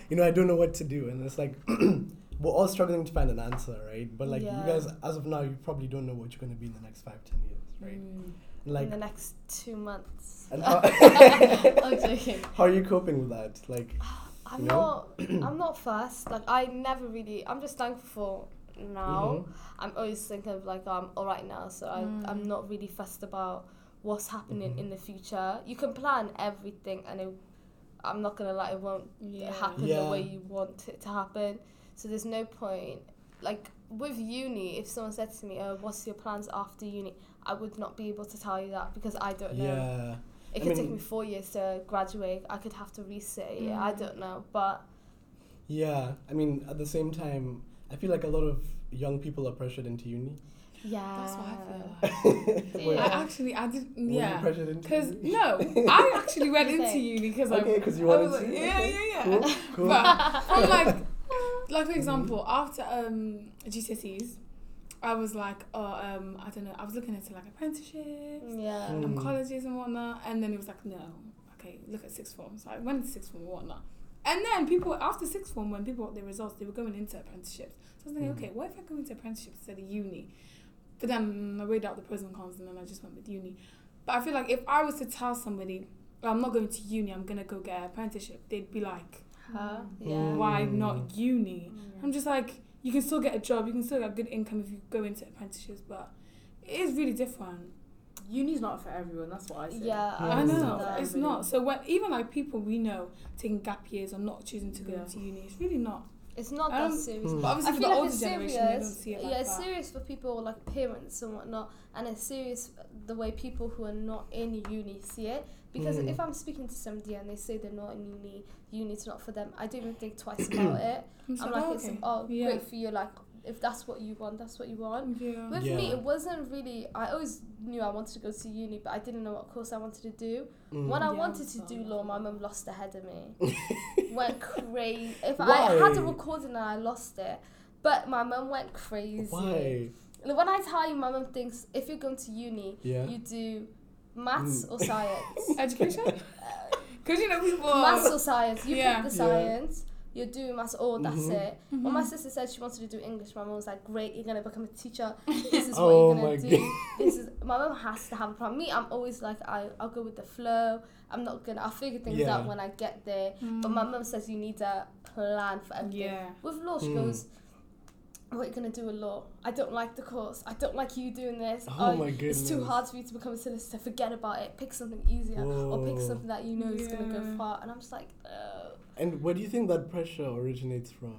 you know, I don't know what to do. And it's like, we're all struggling to find an answer, right? But like,
Yeah.
you guys, as of now, you probably don't know what you're going to be in the next five, ten years, right?
Mm.
Like,
in the next two months.
and how,
I'm joking.
how are you coping with that? Like,
I'm
You know?
not. I'm not fast. Like I never really. I'm just thankful now.
mhm.
I'm always thinking of like I'm all right now, so I, I'm
Mm.
not really fussed about what's happening
Mhm.
in the future. You can plan everything, and it, I'm not gonna lie, it won't
Yeah.
happen
Yeah.
the way you want it to happen. So there's no point. Like with uni, if someone said to me, "Oh, what's your plans after uni?" I would not be able to tell you that because I don't know.
yeah.
It
I
could take me four years to graduate. I could have to resit it. I
Mm.
don't know, but
Yeah. I mean, at the same time, I feel like a lot of young people are pressured into uni.
Yeah,
That's what I feel like.
Yeah.
I actually, I did,
were
yeah. Because no, I actually went into uni because
Okay,
I,
'cause you
I
wanted
was like,
to?
yeah,
Okay.
yeah, yeah.
Cool. Cool.
But from like, like for example, after um GCSEs, I was like, oh, um, I don't know. I was looking into like apprenticeships,
yeah.
Mm.
colleges and whatnot, and then it was like, no, okay, look at sixth form. So I went to sixth form and whatnot. And then people after sixth form, when people got their results, they were going into apprenticeships. So I was thinking,
Mm.
okay, what if I go into apprenticeships instead of uni? But then I weighed out the pros and cons, and then I just went with uni. But I feel like if I was to tell somebody, I'm not going to uni, I'm gonna go get an apprenticeship, they'd be like,
Huh?
Mm.
Yeah.
why not uni?
Yeah.
I'm just like, you can still get a job, you can still get good income if you go into apprenticeships, but it is really different.
Uni's not for everyone. That's what I say.
Yeah,
I
I
it's
know
not
that.
it's not. So when even like people we know taking gap years or not choosing to go
Yeah.
into uni, it's really not.
It's not that serious.
Mm.
But
I
obviously for
feel
the
like
older
it's
generation,
serious.
they don't see it like
yeah, it's
that.
serious for people like parents and whatnot, and it's serious the way people who are not in uni see it. Because
Mm.
if I'm speaking to somebody and they say they're not in uni, uni's not for them. I don't even think twice about it.
I'm, like,
like,
oh,
it's oh
Yeah.
great for you. Like if that's what you want, that's what you want.
Yeah.
With
Yeah.
me, it wasn't really. I always knew I wanted to go to uni, but I didn't know what course I wanted to do.
Mm.
When I
Yeah,
wanted to do law, my mum lost ahead of me. went crazy. If I had a recording and I lost it, but my mum went crazy.
Why?
When I tell you, my mum thinks if you're going to uni,
Yeah.
you do maths
Mm.
or science.
Education? Because you know people.
maths or science. You
Yeah.
pick the
Yeah.
Science. You're doing maths. Oh, that's
Mhm.
it. When
Mhm.
my sister said she wanted to do English, my mum was like, "Great, you're gonna become a teacher. This is what
Oh
you're gonna do. This is." My mum has to have a plan. Me, I'm always like, I, I'll go with the flow. I'm not gonna. I'll figure things
Yeah.
out when I get there.
Mm.
But my mum says you need a plan for everything.
Yeah.
With law, she
Mm.
goes, "What are you gonna do a law? I don't like the course. I don't like you doing this.
Oh my goodness.
It's too hard for you to become a solicitor. Forget about it. Pick something easier, or pick something that you know is gonna go far." And I'm just like, uh,
And where do you think that pressure originates from?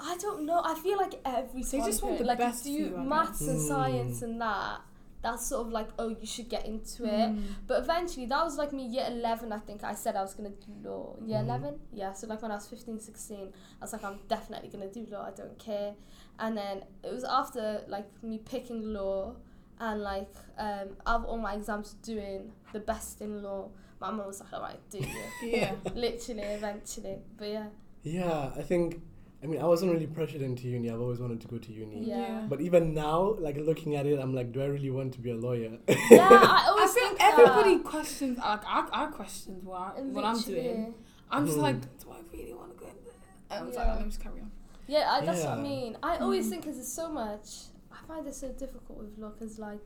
I don't know. I feel like every
They just want
period,
the
like
best
do
for you, I
maths and
guess.
science
Mm.
and that. That's sort of like oh you should get into it.
Mm.
But eventually, that was like me year 11, I think. I said I was going to do law. Year
Mhm.
11? Yeah, so like when I was 15, 16, I was like, I'm definitely going to do law. I don't care. And then it was after like me picking law and like um, out of all my exams doing the best in law, my mum was like, all right, do you.
Yeah.
Literally, eventually. But yeah.
Yeah, I think. I mean, I wasn't really pressured into uni. I've always wanted to go to uni.
Yeah.
But even now, like looking at it, I'm like, do I really want to be a lawyer?
Yeah, I
I
always
feel
think
everybody
that.
questions. Like I, I questioned what, I- what I'm doing. I'm just
Mhm.
like, do I really want to go in there? And I was like,
Yeah.
let me just carry on.
Yeah, I, that's what I mean. I always
Mm.
think 'cause there's so much. I find it so difficult with law because, like,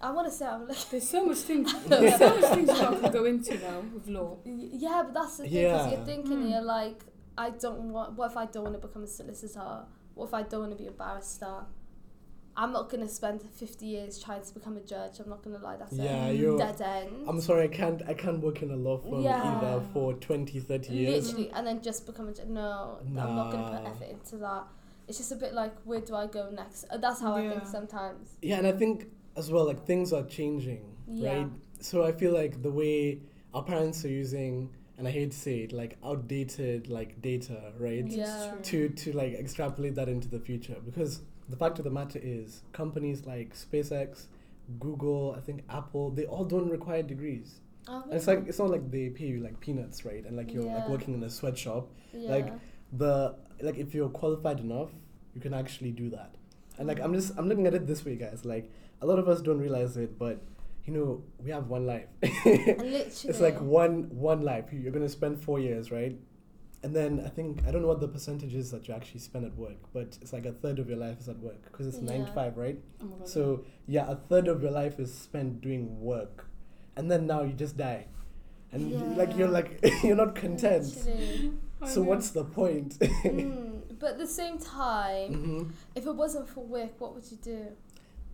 I want to say I'm like.
There's so much things. There's so much things you can go into now with law.
Y- Yeah, but that's the thing because
Yeah.
you're thinking
Mm.
you're like, I don't want. What if I don't want to become a solicitor? What if I don't want to be a barrister? I'm not gonna spend 50 years trying to become a judge. I'm not gonna lie. That's
yeah,
a
you're.
dead end.
I'm sorry, I can't. I can't work in a law firm
Yeah.
either for 20, 30 years.
Literally, and then just become a judge. No, I'm not gonna put effort into that. It's just a bit like, where do I go next? Uh, That's how I think sometimes.
Yeah, and I think as well, like things are changing,
Yeah.
right? So I feel like the way our parents are using, and I hate to say it, like outdated like data, right?
Yeah.
To to like extrapolate that into the future, because the fact of the matter is, companies like SpaceX, Google, I think Apple, they all don't require degrees.
Oh,
And it's like it's not like they pay you like peanuts, right? And like you're like working in a sweatshop.
yeah.
like, The like if you're qualified enough, you can actually do that. And like uh-huh. I'm just I'm looking at it this way, guys. Like a lot of us don't realize it, but you know we have one life.
literally,
it's like one one life. You- You're gonna spend four years, right? And then I think I don't know what the percentage is that you actually spend at work, but it's like a third of your life is at work because it's nine to five, right?
Oh.
So yeah, a third of your life is spent doing work, and then now you just die, and you- like you're like you're not content. So
know.
what's the point?
mm, but at the same time,
hmm
if it wasn't for work, what would you do?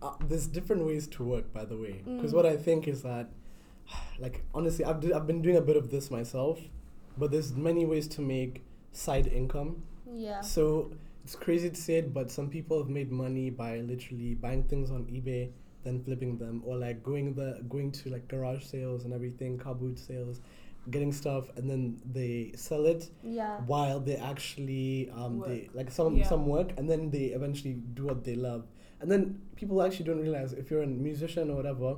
Uh, there's different ways to work, by the way. Because
Mm.
what I think is that, like, honestly, I've, d- I've been doing a bit of this myself, but there's many ways to make side income.
Yeah.
So it's crazy to say it, but some people have made money by literally buying things on eBay, then flipping them, or like going the going to like garage sales and everything, car boot sales, getting stuff, and then they sell it
Yeah.
while they actually um they like some
Yeah.
some work and then they eventually do what they love and then people actually don't realize if you're a musician or whatever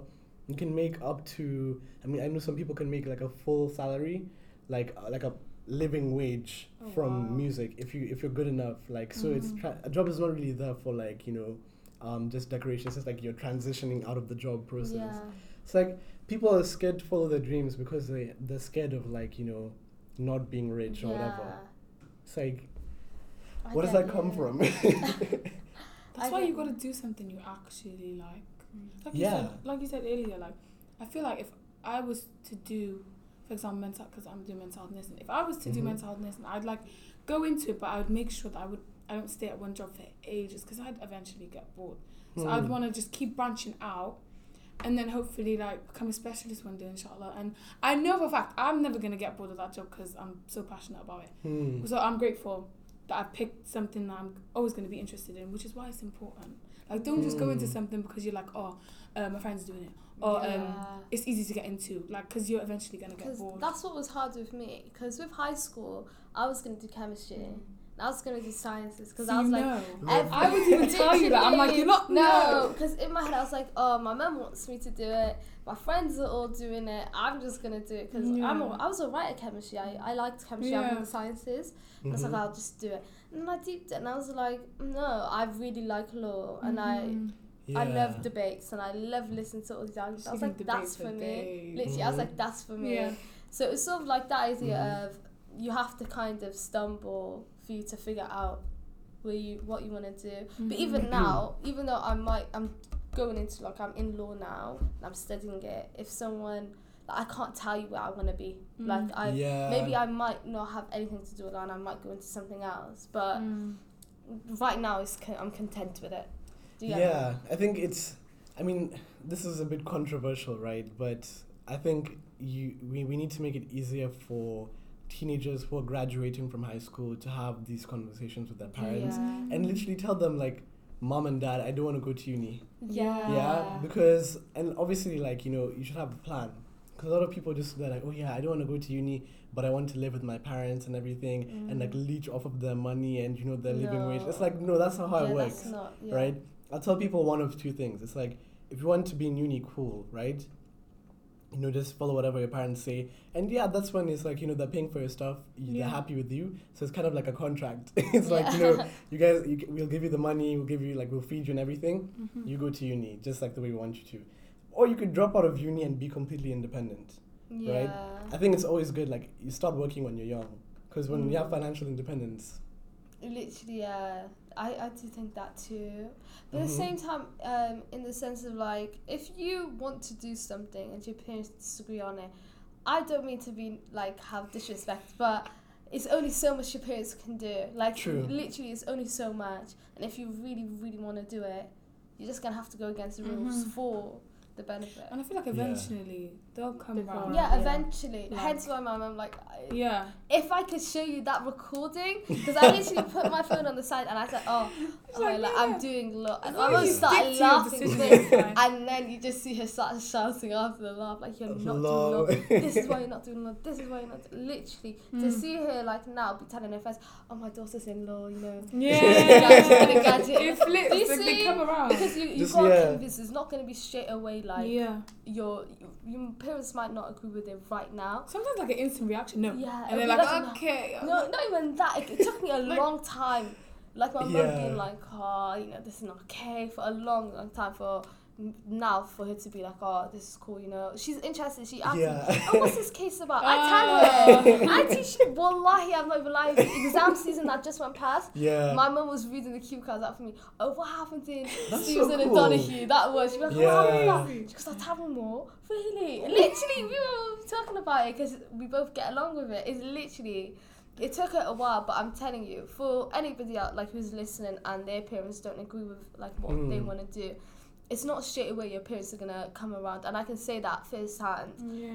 you can make up to i mean i know some people can make like a full salary like uh, like a living wage
Oh,
from
wow.
music if you if you're good enough like so it's
Mhm.
tra- a job is not really there for like you know um just decorations. it's like you're transitioning out of the job process
Yeah.
it's like people are scared to follow their dreams because they they're scared of like you know not being rich or whatever it's like
I
where does that come from?
That's
I
why you
get
gotta do something you actually like.
Mm.
Like you said, like you said earlier, like I feel like if I was to do, for example, mental, because I'm doing mental health nursing. If I was to do
Mhm.
mental health nursing, I'd like go into it, but I would make sure that I would I don't stay at one job for ages because I'd eventually get bored. So I'd
Hmm.
want to just keep branching out, and then hopefully like become a specialist one day, inshallah. And I know for a fact I'm never gonna get bored of that job because I'm so passionate about it.
Hmm.
So I'm grateful that I picked something that I'm always going to be interested in, which is why it's important. Like, don't just go into
Mm.
something because you're like, oh, uh, my friend's doing it, or um, it's easy to get into. Like, because you're eventually going to get bored.
that's what was hard with me. Because with high school, I was gonna do chemistry. and I was gonna do sciences. Because
So
I was like,
I would even tell you that. I'm like, you're not.
No,
No.
because in my head I was like, oh, my mum wants me to do it. My friends are all doing it. I'm just gonna do it because I'm.
Yeah.
A, I was alright at chemistry. I, I liked chemistry. I
Yeah.
liked the sciences. And I was like, I'll just do it. And then I deeped it, and I was like, no, I really like law, and
Mhm.
I I
Yeah.
love debates, and I love listening to all these arguments. I was like, that's for
for
me.
days.
Literally, I was like, that's for me.
Yeah.
So it's sort of like that idea
Mhm.
of you have to kind of stumble for you to figure out where you what you want to do. But even
Mhm.
now, even though I might I'm going into like I'm in law now and I'm studying it, if someone like, I can't tell you where I want to be.
Mm.
Like I
yeah.
maybe I might not have anything to do with that and I might go into something else. But
Mm.
right now it's con- I'm content with it. Do you get
yeah, I think it's. I mean, this is a bit controversial, right? But I think you we, we need to make it easier for teenagers who are graduating from high school to have these conversations with their parents
Yeah.
and literally tell them like mom and dad, I don't want to go to uni.
Yeah.
Yeah, because and obviously like you know you should have a plan. Because a lot of people just they're like, oh yeah, I don't want to go to uni, but I want to live with my parents and everything, and like leech off of their money and you know their living wage. It's
Mm.
Like no, that's not how
yeah,
it works,
not, yeah.
right? I'll tell people one of two things. It's like if you want to be in uni, cool, right? You know, just follow whatever your parents say, and yeah, that's when it's like you know they're paying for your stuff, they're
Yeah.
happy with you, so it's kind of like a contract. it's like you know, you guys, you, we'll give you the money, we'll give you like we'll feed you and everything,
Mhm.
you go to uni just like the way we want you to or you could drop out of uni and be completely independent
yeah.
i think it's always good like you start working when you're young because when you have
Mm.
financial independence
Literally, yeah. I, I do think that too. But at the
Mhm.
same time, um, in the sense of like, if you want to do something and your parents disagree on it, I don't mean to be like have disrespect, but it's only so much your parents can do. Like,
True.
literally, it's only so much. And if you really, really want to do it, you're just gonna have to go against the rules
Mhm.
for the benefit.
And I feel like
Yeah.
eventually they'll come
Before-
around.
Yeah,
yeah.
eventually.
Like-
Hence why my mum like. I,
Yeah.
if I could show you that recording, because I literally put my phone on the side and I said, "Oh, oh
like,
like,
yeah.
I'm doing a lot,
and
I
long as
almost started
stick to your
laughing,
decision,
with it,
it's fine.
and then you just see her start shouting after the laugh, like you're not
Lol.
doing law. This is why you're not doing law. This is why you're not. Literally, to
Mm.
see her like now be telling her friends, "Oh, my daughter's in law," you know.
Yeah.
Gadget, gadget.
It flips.
You
like, they come around.
Because you you
Just-
got to
yeah.
convince. It's not going to be straight away like
yeah.
your your parents might not agree with it right now.
Sometimes like an instant reaction. No.
Yeah,
And they're
it'll be
like,
no.
okay.
No, uh, not even that. It, it took me a
Like-
long time. Like my mum
Yeah.
being like, oh, you know, this is not okay for a long, long time for n- now for her to be like, oh, this is cool, you know. She's interested. She asked me, oh, what's this case about? I tell her. I teach, wallahi, I'm not even lying. The exam season that just went past,
yeah
my mum was reading the cue cards out for me. Oh, what happened in
That's so
Susan and
cool.
Donoghue? That was. She was like, what happened
Yeah.
that? She goes, I'll tell more. Really? Literally, we were talking about it because we both get along with it. It's literally, it took her a while, but I'm telling you, for anybody out like who's listening and their parents don't agree with like what they
Mm.
want to do, it's not straight away your parents are gonna come around, and I can say that firsthand.
Yeah.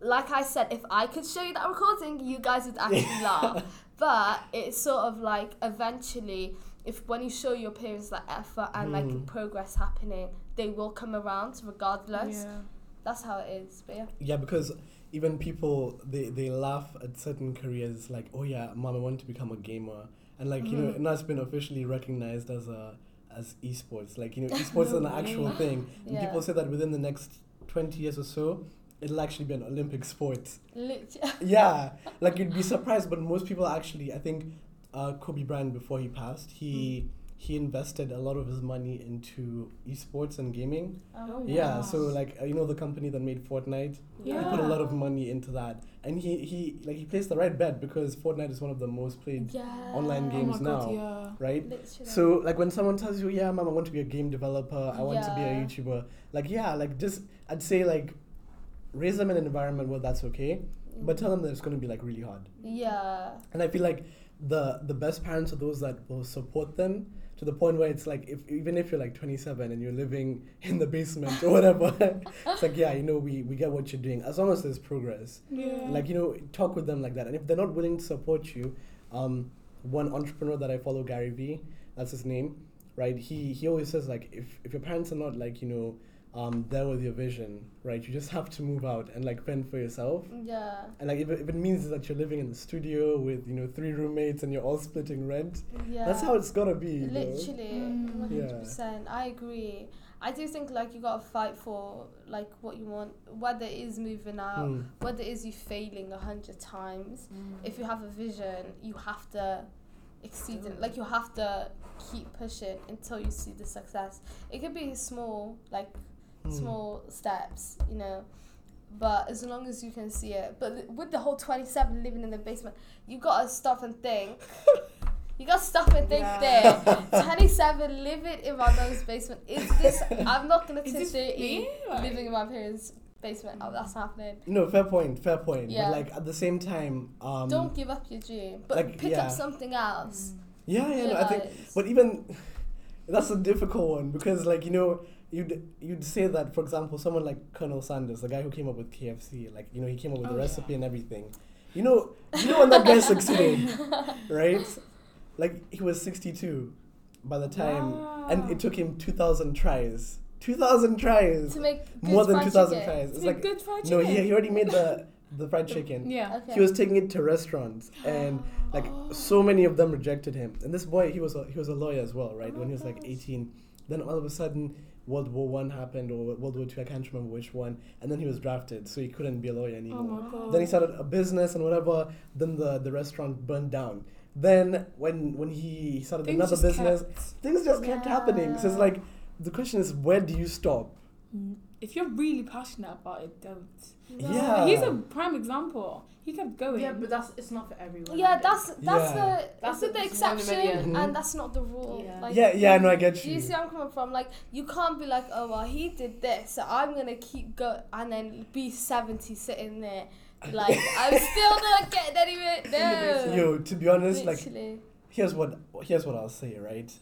Like I said, if I could show you that recording, you guys would actually laugh. But it's sort of like eventually, if when you show your parents that effort and
Mm.
like progress happening, they will come around regardless.
Yeah.
That's how it is. But yeah.
yeah because even people they they laugh at certain careers like oh yeah mom i want to become a gamer and like you know
Mhm.
and that's been officially recognized as a as esports like you know esports is an actual
way.
thing and
Yeah.
people say that within the next 20 years or so it'll actually be an olympic sport
Literally.
yeah, like you'd be surprised, but most people actually, I think, uh, Kobe Bryant before he passed, he he invested a lot of his money into esports and gaming.
Oh,
Yeah,
wow.
so like uh, you know the company that made Fortnite, yeah. he put a lot of money into that, and he he like he placed the right bet because Fortnite is one of the most played,
Yeah.
online
Oh
games
my God,
now.
yeah.
Right?
Literally.
So like when someone tells you, yeah, mom, I want to be a game developer, I want to be a YouTuber, like yeah, like just I'd say like raise them in an environment where that's okay, but tell them that it's going to be like really hard.
Yeah.
And I feel like the the best parents are those that will support them to the point where it's like if even if you're like 27 and you're living in the basement or whatever, it's like yeah, you know we we get what you're doing as long as there's progress.
Yeah.
Like you know, talk with them like that. And if they're not willing to support you, um, one entrepreneur that I follow, Gary Vee, that's his name, right? He he always says like if if your parents are not like you know. Um, there with your vision, right? You just have to move out and like fend for yourself.
Yeah.
And like if it, if it means that you're living in the studio with you know three roommates and you're all splitting rent,
Yeah.
that's how it's gotta be.
Literally,
Mm.
one
Yeah.
hundred percent. I agree. I do think like you gotta fight for like what you want, whether it is moving out,
Mm.
whether it is you failing a hundred times. If you have a vision, you have to exceed it. Like you have to keep pushing until you see the success. It could be small, like
Mm.
small steps, you know. But as long as you can see it, but th- with the whole twenty-seven living in the basement, you gotta stop and think. You gotta stop and think
Yeah.
there. Twenty-seven living in my mum's basement. Is this? I'm not gonna
Is
turn thirty
me? Like-
living in my parents' basement. Oh, that's happening.
No, fair point, fair point.
Yeah.
But like at the same time, um,
Don't give up your dream, but
like,
pick
yeah.
up something else.
yeah, yeah, no, I think But even that's a difficult one because, like, you know, you'd you'd say that, for example, someone like Colonel Sanders, the guy who came up with KFC, like, you know, he came up with
Oh,
the
yeah.
recipe and everything. You know, you know when that guy succeeded, right? Like he was sixty two, by the time,
Wow.
and it took him two thousand tries. Two thousand tries.
To make good
More than
fried
two thousand
chicken.
tries.
It's like good fried
no,
chicken.
he, he already made the the fried chicken.
Yeah.
Okay.
He was taking it to restaurants, and like so many of them rejected him. And this boy, he was a, he was a lawyer as well, right?
Oh
when he was like eighteen, then all of a sudden World War One happened or World War Two, I can't remember which one, and then he was drafted, so he couldn't be a lawyer
Oh
anymore.
god.
then he started a business and whatever. Then the the restaurant burned down. Then when when he started
Things
another business,
kept-
things just kept happening. So it's like the question is where do you stop? Mm.
If you're really passionate about it, don't.
No.
Yeah.
He's a prime example. He kept going.
Yeah, but that's it's not for everyone.
Yeah, that's that's
Yeah.
the
That's
that's the,
the- it's one in a
exception, and that's not the rule.
Yeah.
Like,
yeah, yeah, no, I get
Do
you.
you see where I'm coming from? Like, you can't be like, oh well, he did this, so I'm gonna keep go and then be seventy sitting there, like I'm still not getting anywhere. No,
Yo, to be honest, like here's what here's what I'll say, right?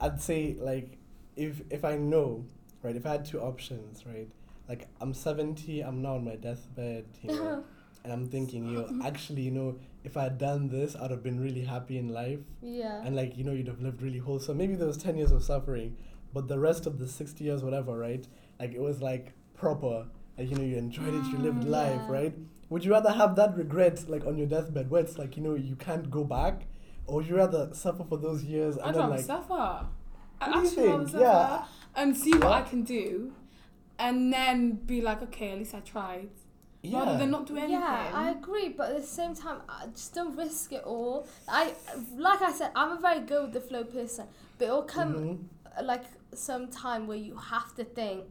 I'd say like if if I know, right, if I had two options, right? Like I'm 70, I'm now on my deathbed, you know, uh-huh. and I'm thinking, yo, actually, you know, if I had done this, I'd have been really happy in life,
yeah.
and like you know, you'd have lived really wholesome. Maybe there was 10 years of suffering, but the rest of the 60 years, whatever, right? Like it was like proper. Like you know, you enjoyed it, you lived
Mm,
life,
yeah.
right? Would you rather have that regret like on your deathbed, where it's like you know you can't go back, or would you rather suffer for those years and
I'd
then
rather
like
suffer.
What
I
do you
actually
think?
suffer
Yeah.
and see what
Yeah.
I can do, and then be like, okay, at least I tried. Rather than not do anything.
Yeah, I agree, but at the same time, I just don't risk it all. I, like I said, I'm a very go with the flow person, but it'll come
Mhm.
uh, like some time where you have to think,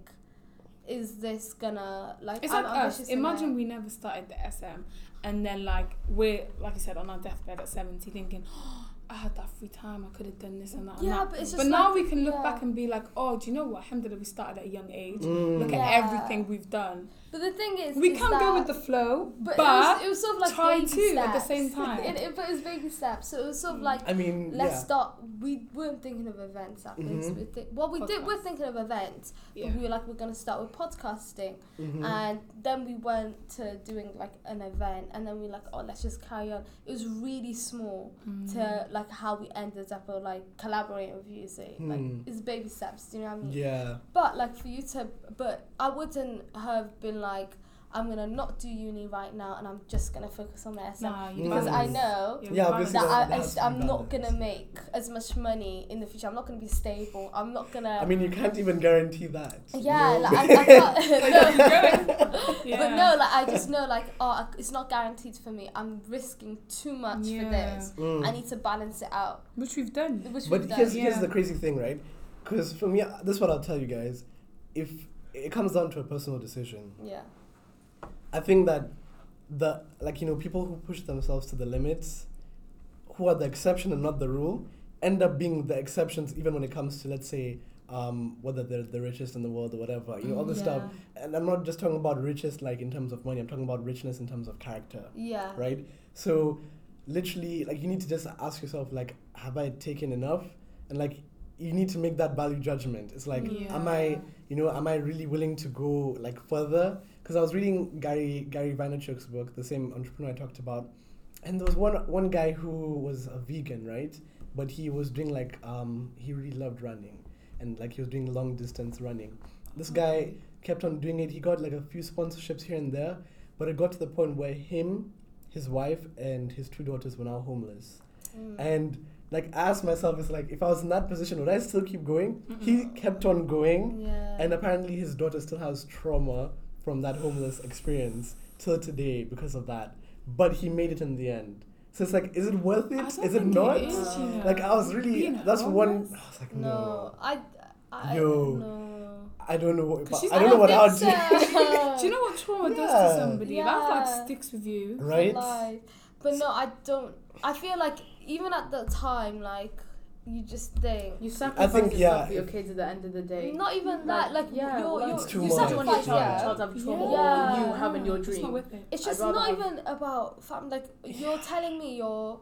is this gonna like?
It's
I'm
like us. Imagine
life.
we never started the SM, and then like we're like you said on our deathbed at seventy, thinking, oh, I had that free time. I could have done this and that. and
Yeah,
that."
but it's just.
but
just
now we can look
yeah.
back and be like, oh, do you know what? Alhamdulillah, we started at a young age.
Mm.
Look
Yeah.
at everything we've done.
But the thing is,
We
is
can
that,
go with the flow,
But,
but,
it, was, it was sort of like
try
baby
too
steps.
at the same time.
it, it, but it was baby steps, so it was sort of
Mm.
like
I mean,
let's
yeah.
start. We weren't thinking of events at first.
Mhm.
We think well, we did. We're thinking of events.
yeah.
But we were like, we're gonna start with podcasting,
Mhm.
and then we went to doing like an event, and then we were like, oh, let's just carry on. It was really small
Mm.
to like how we ended up or like collaborating with you. See, like
Hmm.
it's baby steps. Do you know what I mean?
yeah.
But like for you to, but I wouldn't have been like, I'm gonna not do uni right now, and I'm just gonna focus on the SM
Nah,
because I know
Yeah,
Yeah,
we
that. I,
that has to be
I, am not gonna make as much money in the future. I'm not gonna be stable. I'm not gonna.
I mean, you can't even guarantee that.
yeah,
know?
like I, I can't. no,
Yeah.
But no, like I just know, like oh, it's not guaranteed for me. I'm risking too much for this.
Mm.
I need to balance it out,
which we've done.
which
But
we've done.
here's, here's
Yeah.
the crazy thing, right? Because for me, this is what I'll tell you guys. If it comes down to a personal decision,
yeah,
I think that the like you know people who push themselves to the limits, who are the exception and not the rule, end up being the exceptions even when it comes to let's say um, whether they're the richest in the world or whatever. You know all this
Yeah.
stuff. And I'm not just talking about richest like in terms of money. I'm talking about richness in terms of character.
yeah,
right? So, literally, like you need to just ask yourself, like, have I taken enough? And like, you need to make that value judgment. It's like, am I, you know, am I really willing to go like further? Because I was reading Gary Gary Vaynerchuk's book, the same entrepreneur I talked about, and there was one one guy who was a vegan, right? But he was doing like, um, he really loved running, and like he was doing long distance running. This guy kept on doing it. He got like a few sponsorships here and there, but it got to the point where him, his wife, and his two daughters were now homeless.
Mm.
And like I asked myself, it's like if I was in that position, would I still keep going? He kept on going,
yeah.
and apparently his daughter still has trauma from that homeless experience till today because of that. But he made it in the end. So it's like, is it worth
I
it?
don't
Is it not?
is, you know.
Like I was really.
Being
That's one. I was like,
no,
no.
I, I
Yo.
no.
I don't know. What,
'Cause she's-
I don't know what I would
think
do.
Uh,
do you know what trauma does
Yeah.
to somebody? That like sticks with you.
Right?
But no, I don't. I feel like even at the time, like you just think.
You sacrifice
think, yeah,
for your kids at the end of the day.
Not even that, like
yeah,
you're,
like,
you're,
It's too
you
much.
You don't your
sacrifice,
child,
yeah.
child to have trauma
Yeah.
or you having your
It's
dream.
not it.
It's just not even about fam. Like you're telling me you're,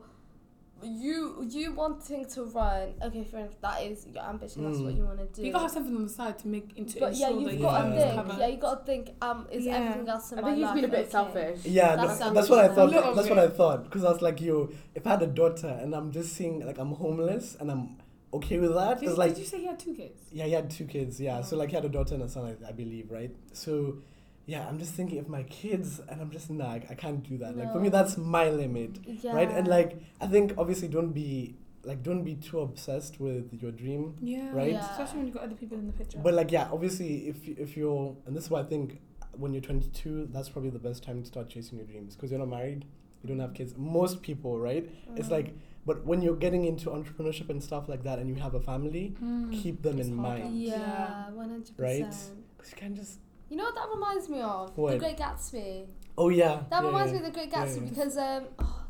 you you wanting to run. Okay, fair enough. That is your ambition. That's what
Mm.
you want to do.
You gotta have something on the side to make into
but yeah, you've got to
your
think. Yeah, you got to think. Um, is
Yeah.
everything else in
I
my
think he's
life
been a bit
okay?
selfish.
Yeah,
That's
no, that's what I thought.
A little
That's what. I thought because I was like, yo, if I had a daughter and I'm just seeing like I'm homeless and I'm okay with that.
Did,
It's like
did you say he had two kids?
yeah, he had two kids. Yeah, so
Oh.
like he had a daughter and a son, I, I believe, right? So yeah, I'm just thinking of my kids, and I'm just nah, I, I can't do that. Like for me, that's my limit,
Yeah.
right? And like I think obviously don't be like don't be too obsessed with your dream
Yeah.
Right?
Yeah.
Especially when you've got other people in the picture.
But like yeah, obviously if you- if you're and this is why I think when you're 22, that's probably the best time to start chasing your dreams because you're not married, you don't have kids. Most people, right? It's
Mm.
like, but when you're getting into entrepreneurship and stuff like that, and you have a family,
Mm.
keep them
It's
in
harder.
mind
Yeah, one hundred percent. Right?
because you can't just
You know what that reminds me of? The Great Gatsby.
oh yeah,
That
yeah,
reminds
yeah.
me of the Great Gatsby
yeah.
because um,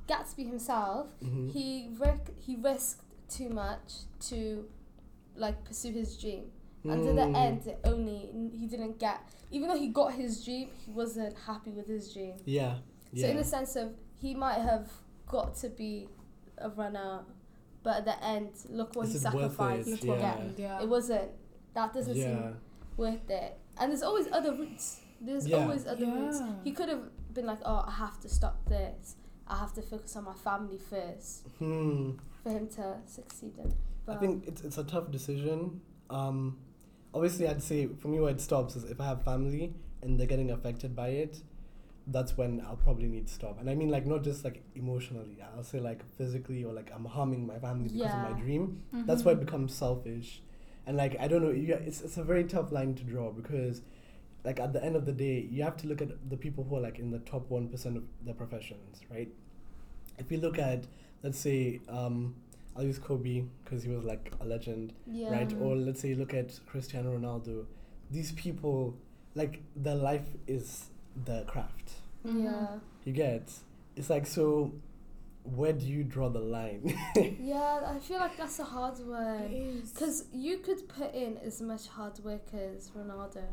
Gatsby himself,
Mhm.
he risk, he risked too much to like pursue his dream. And to the
Mm.
end, it only he didn't get. Even though he got his dream, he wasn't happy with his dream.
Yeah, yeah.
So in the sense of he might have got to be a runner, but at the end, look what
Is
he
it worth it?
sacrificed
Look
to
what
Yeah.
yeah.
It wasn't. That doesn't
yeah.
seem worth it. And there's always other routes. There's
Yeah.
always other routes. He could have been like, oh, I have to stop this. I have to focus on my family first
Hmm.
for him to succeed in. But
I think it's it's a tough decision. Um, obviously, I'd say for me, where it stops is if I have family and they're getting affected by it, that's when I'll probably need to stop. And I mean, like not just like emotionally. I'll say like physically or like I'm harming my family because of my dream.
Mm-hmm.
That's why it becomes selfish. And like I don't know, you, it's it's a very tough line to draw because. Like at the end of the day, you have to look at the people who are like in the top one percent of their professions, right? If you look at, let's say, um, I'll use Kobe because he was like a legend
yeah.
right? Or let's say you look at Cristiano Ronaldo. These people, like their life is the craft.
Yeah.
You get? It's like so. Where do you draw the line?
Yeah, I feel like that's a hard
It
one. Because you could put in as much hard work as Ronaldo,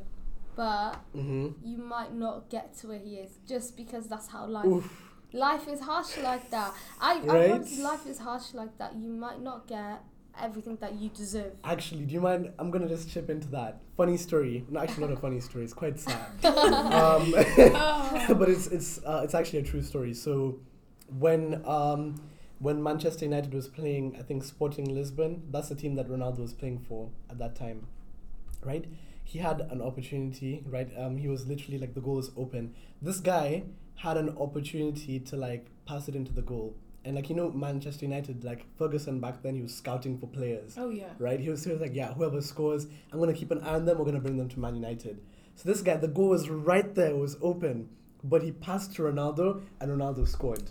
but
mm-hmm.
you might not get to where he is just because that's how life
Oof.
life is harsh like that. I, I
Right?
want life is harsh like that. You might not get everything that you deserve.
Actually, do you mind? I'm gonna just chip into that funny story. No, actually, not a funny story. It's quite sad. um,
Oh.
but it's it's uh, it's actually a true story. So when um when Manchester United was playing, I think Sporting Lisbon, that's the team that Ronaldo was playing for at that time, right? He had an opportunity, right? Um, he was literally like the goal was open. This guy had an opportunity to like pass it into the goal, and like you know Manchester United, like Ferguson back then, he was scouting for players
Oh yeah.
right? He was, he was like, yeah, whoever scores, I'm gonna keep an eye on them. We're gonna bring them to Man United. So this guy, the goal was right there, it was open, but he passed to Ronaldo, and Ronaldo scored,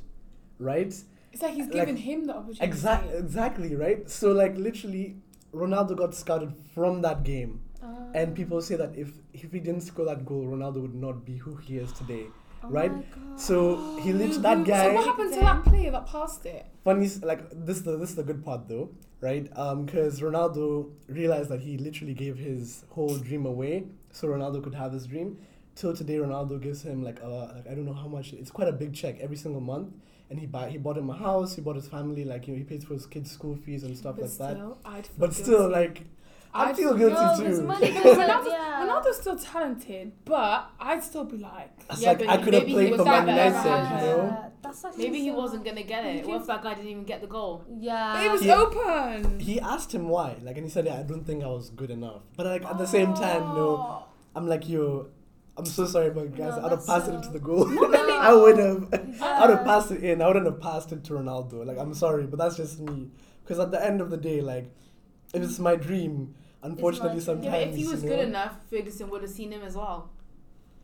right?
It's like he's
Like,
giving him the opportunity.
Exactly, exactly, right? So like literally, Ronaldo got scouted from that game,
Ah.
and people say that if if he didn't score that goal, Ronaldo would not be who he is today.
Oh
right? So he lit
Who-
that guy.
So what happened to that player that passed it?
funny like this the this is the good part though right um because ronaldo realized that he literally gave his whole dream away so ronaldo could have his dream till today ronaldo gives him like uh like i don't know how much it's quite a big check every single month and he buy he bought him a house he bought his family like you know he pays for his kids school fees and stuff
but
like that
I'd feel
but still like i
I'd
feel
feel
guilty
No,
too
money
Because Ronaldo's,
yeah.
Ronaldo's still talented, but I'd still be like,
it's
Yeah,
like
but
i could have
maybe he
played
was
for
that
man
bad.
united you know
Yeah, That's actually
Maybe he
so
wasn't gonna get it. What if that guy didn't even get the goal?
Yeah.
but it was
He-
open.
he asked him why like and he said yeah i don't think i was good enough but like at the same time no. I'm like, yo, I'm so sorry, but guys,
No,
I'd have
that's
passed it into the goal.
No.
I would have. I'd have passed it in. I wouldn't have passed it to Ronaldo. Like, I'm sorry, but that's just me. Because at the end of the day, like, if it's my dream, unfortunately,
dream.
sometimes.
Yeah, but if he was
you
good
know,
enough, Ferguson would have seen him as well.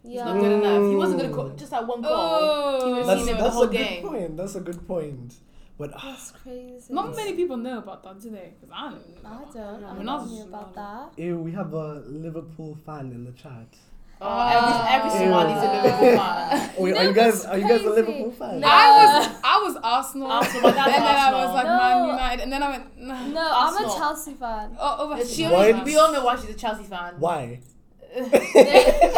He's
Yeah.
not good enough. He wasn't
Mm.
gonna call just that one goal.
Oh.
he would have
That's,
seen him the
that's
whole
a good
game.
point. That's a good point. But ah,
That's crazy.
Not many people know about that, do they? Because I don't.
I
know.
don't. I
Ronaldo's
don't hear about that.
ew, we have a Liverpool fan in the chat.
Oh, every every oh.
Ew.
Somali's a Liverpool fan.
Oh,
You
are you guys? Are you guys a
crazy?
Liverpool fan?
No.
I was I was Arsenal.
Arsenal,
and then I was
Arsenal.
like
No.
Man United, and then I went. Nah.
No, I'm a Chelsea fan.
Oh, oh over
She
Why-
only, we all know why she's a Chelsea fan.
Why?
They,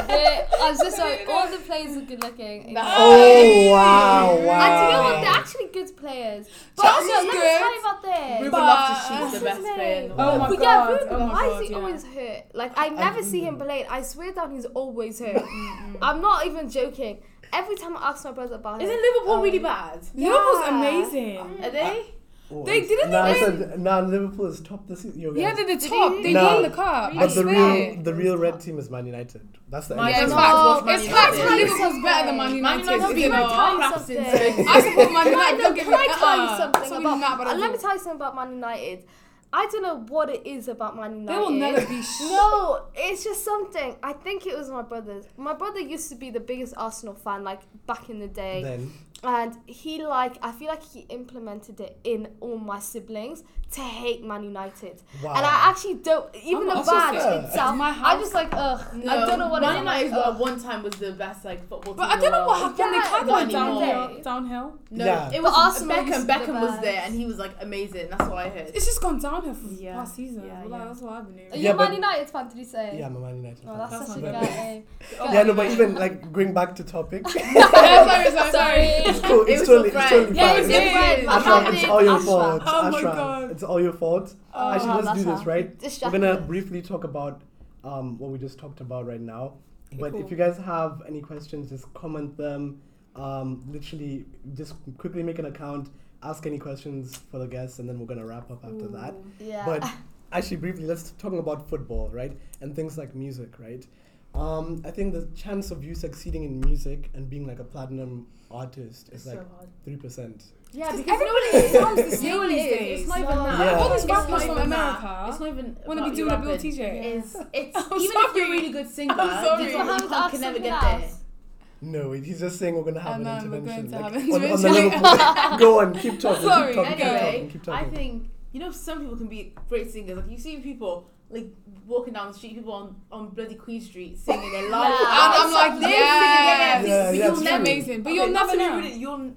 they, I'm so sorry. All the players are good looking.
That's-
Oh wow! Wow!
And you know what? They're actually good players. But
Chelsea's
no, let me
good.
tell you about this.
Ruben
But-
Loftus-Cheek's the best
his
player in the world.
Oh my
but
God,
yeah, Ruben,
oh my
why
God,
is he
yeah.
always hurt? Like I never see him playing. I swear down, he's always hurt.
Mm, mm, mm.
I'm not even joking. Every time I ask my brother about
Isn't
him,
Liverpool
um,
really bad?
Liverpool's amazing.
Oh, are they?
They didn't
Nah, I
even-
said nah. Liverpool is top this season.
Yeah, they're the top. They
Nah,
won the cup.
But the real the real red team is Man United. That's the
My
Yeah,
end.
it's
fans
No,
watch Man
It's
United.
facts. Liverpool's better than Man
Man
United.
United
Is
beat
it
my
not?
cracks in
something.
I support Man United. Don't get
can
me
I tell you something about?
not, but
uh, let me tell you something about Man United. I don't know what it is about Man United.
They will never be. Sh-
No, it's just something. I think it was my brother's. My brother used to be the biggest Arsenal fan, like back in the day,
Then
and he like I feel like he implemented it in all my siblings to hate Man United.
wow.
And I actually don't even
I'm
the
not
badge
associated.
itself.
My
I
house-
just like ugh.
No,
I don't know what
Man.
I'm
United
like,
at one time was the best like football team.
But I
in
don't
the
know what
world.
happened. They
Yeah,
kind of
not
went
anymore.
downhill. Downhill.
No,
Yeah.
it
But
was
Arsenal
Beckham.
used to be
Beckham
the
was there, and he was like amazing. That's what I heard.
It's just gone downhill for
Yeah.
past season.
Yeah,
Well,
yeah.
That's what I've been
Are you
Yeah,
a Man United fan? Did you say?
yeah, I'm a Man United.
Oh,
fan.
that's,
That's
such a
not
guy.
yeah, no, but even like going back to topic,
sorry, sorry,
Sorry.
It's cool.
It
It's
was
totally, it's totally
Yeah,
fine.
it's
Yeah,
different.
yeah,
but
yeah.
how
Ashram, it's all your fault.
Oh my God.
it's all your fault.
Oh,
Actually, let's do this, right? We're gonna briefly talk about um, what we just talked about right now. But
cool.
if you guys have any questions, just comment them. Um, literally, just quickly make an account, ask any questions for the guests, and then we're gonna wrap up after that.
Yeah.
But actually, briefly, let's talking about football, right? And things like music, right? Um, I think the chance of you succeeding in music and being like a platinum artist
It's
is like
so
three percent.
Yeah,
Because
because
everybody
you know
sounds
what
the
it is.
Same
what
these
is.
days.
It's not even that.
Yeah.
All these
It's not
rappers from. America
It's not even.
want to
about
be
you
doing a
rapping.
BLTJ.
Is it's
I'm
even if you're a really good singer,
I'm sorry.
you can't-
how
you
to ask
can never get there.
No, he's just saying we're gonna have
And
an
then we're
intervention.
going to
like,
have an
on, on the
intervention.
Liverpool. Go on, keep talking.
Sorry,
keep talking, keep
Anyway,
talking, keep
I think you know some people can be great singers. Like you see people like walking down the street, people on, on bloody Queen Street singing their live.
Yeah.
And I'm like,
They're singing
Yeah,
but
yeah,
you'll never,
true.
amazing. But
Okay,
you'll
not
never
to be
know.
rude, You'll,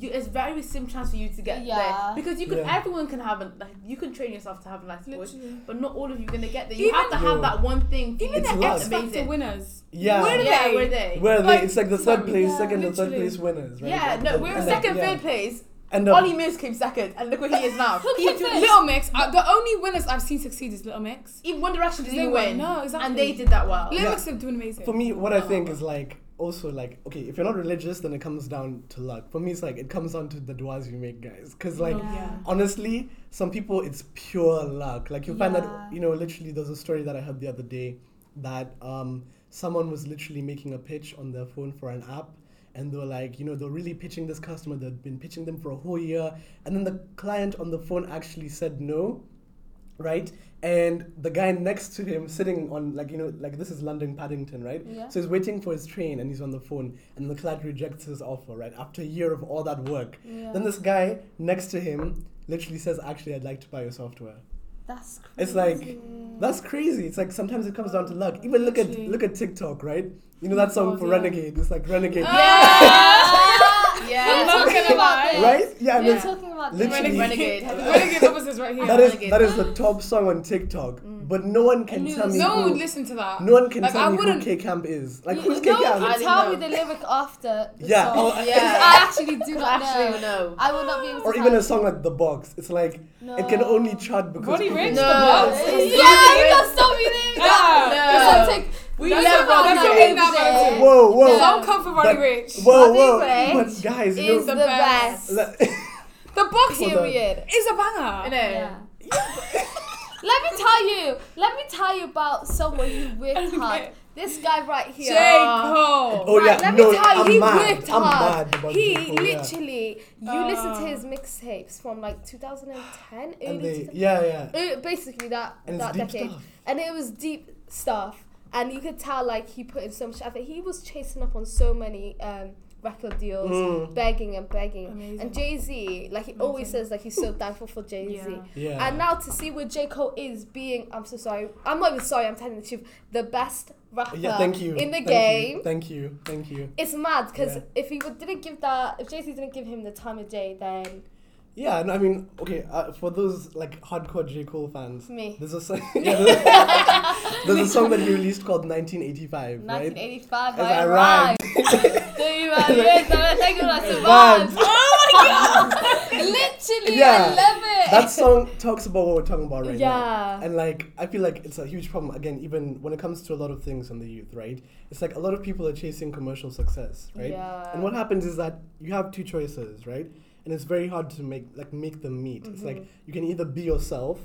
you, it's very slim chance for you to get
Yeah.
there because you could.
Yeah.
Everyone can have a like. You can train yourself to have a nice voice,
Literally.
but not all of you are gonna get there. You
Even-
have to have
Yo.
that one thing.
Even
you
It's
the
luck.
X Factor winners.
Yeah.
Where are
Yeah,
they?
were they?
Where are
Like,
they? It's like the third place,
yeah,
second and third place winners, right?
Yeah, no, we're
and
second,
yeah.
third place.
And um,
Olly Murs came second, and look where he is now.
Who
He
came?
Little Mix. Uh, the only winners I've seen succeed is Little Mix.
Even One Direction didn't
They
even win.
No, exactly.
And they did that well.
Little
Yeah.
Mix are doing amazing.
For me, what I think is like also like okay, if you're not religious, then it comes down to luck. For me, it's like it comes down to the duas you make, guys. Because like
Yeah.
honestly, some people it's pure luck. Like you'll find
Yeah.
that you know, literally, there's a story that I heard the other day that um someone was literally making a pitch on their phone for an app. And they were like, you know, they're really pitching this customer. They'd been pitching them for a whole year, and then the client on the phone actually said no, right? And the guy next to him, sitting on like you know, like this is London Paddington, right?
Yeah.
So he's waiting for his train, and he's on the phone, and the client rejects his offer, right? After a year of all that work,
Yeah.
then this guy next to him literally says, "Actually, I'd like to buy your software."
That's crazy.
It's like that's crazy. It's like sometimes it comes down to luck. Even look at look at TikTok, right? You know that song
God,
for
yeah.
Renegade. It's like Renegade,
yeah.
Yeah.
We were
I'm
talking about
lie.
this.
right? Yeah,
We were
and
talking about
literally-
this.
Renegade.
Renegade officers right here.
that is
Renegade.
that is the top song on TikTok. Mm. But no one can
knew
tell me
no one
who.
would listen to that.
No one can
Like, I
tell me who
wouldn't-
K Camp is. Like who's K
no one
Camp?
I
can tell
know.
me the lyric after the
Yeah,
song.
oh,
yeah.
I actually do not
Actually,
know.
no.
I would not be able to
Or
tell
even a song like The Box. It's like
No.
it can only chart because
Roddy
people-
Ricch,
No.
the boss.
Yeah, you can stop me there.
Ah,
no. We
that's
love
about
Roddy
that
Ricch.
every day.
Whoa, whoa,
No.
Don't come for Roddy Ricch.
whoa, whoa!
Ricch
But guys, you
Is the
the
best.
The box
Hold.
Period.
is a banger.
Innit?
Yeah. Let me tell you. Let me tell you about someone who worked
Okay.
hard. This guy right here.
J. Cole.
Oh
Right,
yeah,
let
no,
me tell you,
I'm
he
mad.
worked
I'm
hard.
mad about
He
J. Cole, yeah.
literally, you listen to
Uh.
his mixtapes from like 2010, early
And they,
2000
yeah, yeah.
uh, basically that
And
that decade,
stuff.
and it was deep stuff, and you could tell like he put in so much effort. He was chasing up on so many um, record deals,
Mm.
begging and begging.
Amazing.
And Jay Z, like he always says, like he's so thankful for Jay Z.
Yeah.
Yeah.
And now to see where J Cole is being, I'm so sorry. I'm not even sorry. I'm telling the truth. The best rapper
yeah, thank you.
in the
Thank
game.
You. Thank you. Thank you.
It's mad because
Yeah.
if he didn't give that, if Jay Z didn't give him the time of day, then
Yeah, no, I mean, okay, uh, for those like hardcore J. Cole fans,
me.
there's a song, yeah, there's, there's a song that he released called 1985,
1985,
As I rhymed.
Do you rhyme? I think I
Rhymed.
survived. Oh my god! Literally,
Yeah.
I love it.
that song talks about what we're talking about right now.
yeah.
And like, I feel like it's a huge problem again, even when it comes to a lot of things on the youth, right? It's like a lot of people are chasing commercial success, right?
Yeah.
And what happens is that you have two choices, right? And it's very hard to make like make them meet. It's like
Mhm.
you can either be yourself,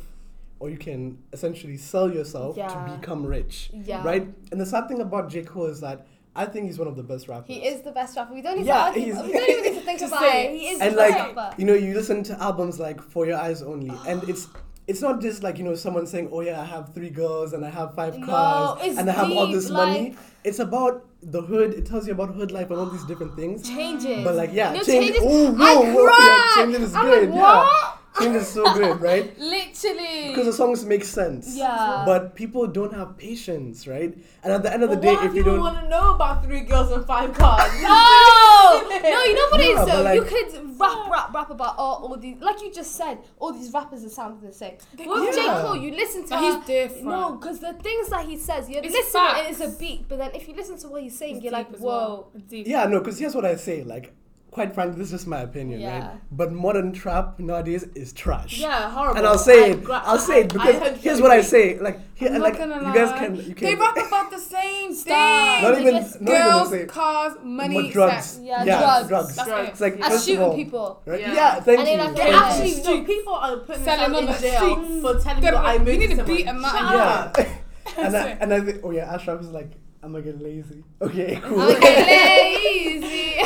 or you can essentially sell yourself
Yeah.
to become rich,
Yeah.
right? And the sad thing about J Cole is that I think he's one of the best rappers.
He is the best rapper. We don't need
Yeah,
to argue. We don't even need to think about it. He is
and
the
like
best rapper.
you know you listen to albums like for your eyes only and it's it's not just like you know someone saying oh yeah i have three girls and i have five cars
it's
and i have all
deep,
this money it's about the hood it tells you about hood life and all these different things
changes.
but like yeah
No,
change
changes.
oh
I
whoa, whoa yeah,
cried.
is
I'm
good
like,
yeah
what?
change is so good right
Literally.
because the songs make sense
Yeah.
but people don't have patience right and at the end of the
But
day if you don't
want to know about three girls and five cars?
No, no, you know what it
Yeah,
is
but
though.
like-
you could rap, rap, rap about all, all these, like you just said, all these rappers that sound the same.
They-
With J Cole, you listen to
But
her-
he's different.
No, because the things that he says, you
It's
listen it's a beat, but then if you listen to what he's saying,
It's
you're
deep
like,
as
whoa.
well. Deep.
Yeah, no, because here's what I say. Like, quite frankly, this is just my opinion,
Yeah.
right? But modern trap nowadays is trash.
Yeah, horrible.
And I'll say
I
it.
gra-
I'll say it because
I
here's what I say. Like, here,
I'm
and
not
like, you guys can, you can.
They rap about the same
Stop.
thing.
not even,
just-
not even
Girls,
say.
cars, money,
More drugs.
sex.
Yeah,
yeah,
drugs.
drugs.
That's
Drugs.
It's like
And
first of
shooting
all,
people.
right?
Yeah.
Yeah, thank
And
you.
like,
They
Yeah.
actually, no,
Street.
people are putting
Selling
themselves
on
in
the
jail for telling
Get
you I
away.
murdered
You need to beat a man.
Shut
yeah. and I, and I think, oh yeah, Ashraf is like, I'm gonna get lazy. Okay, cool.
Okay, lazy.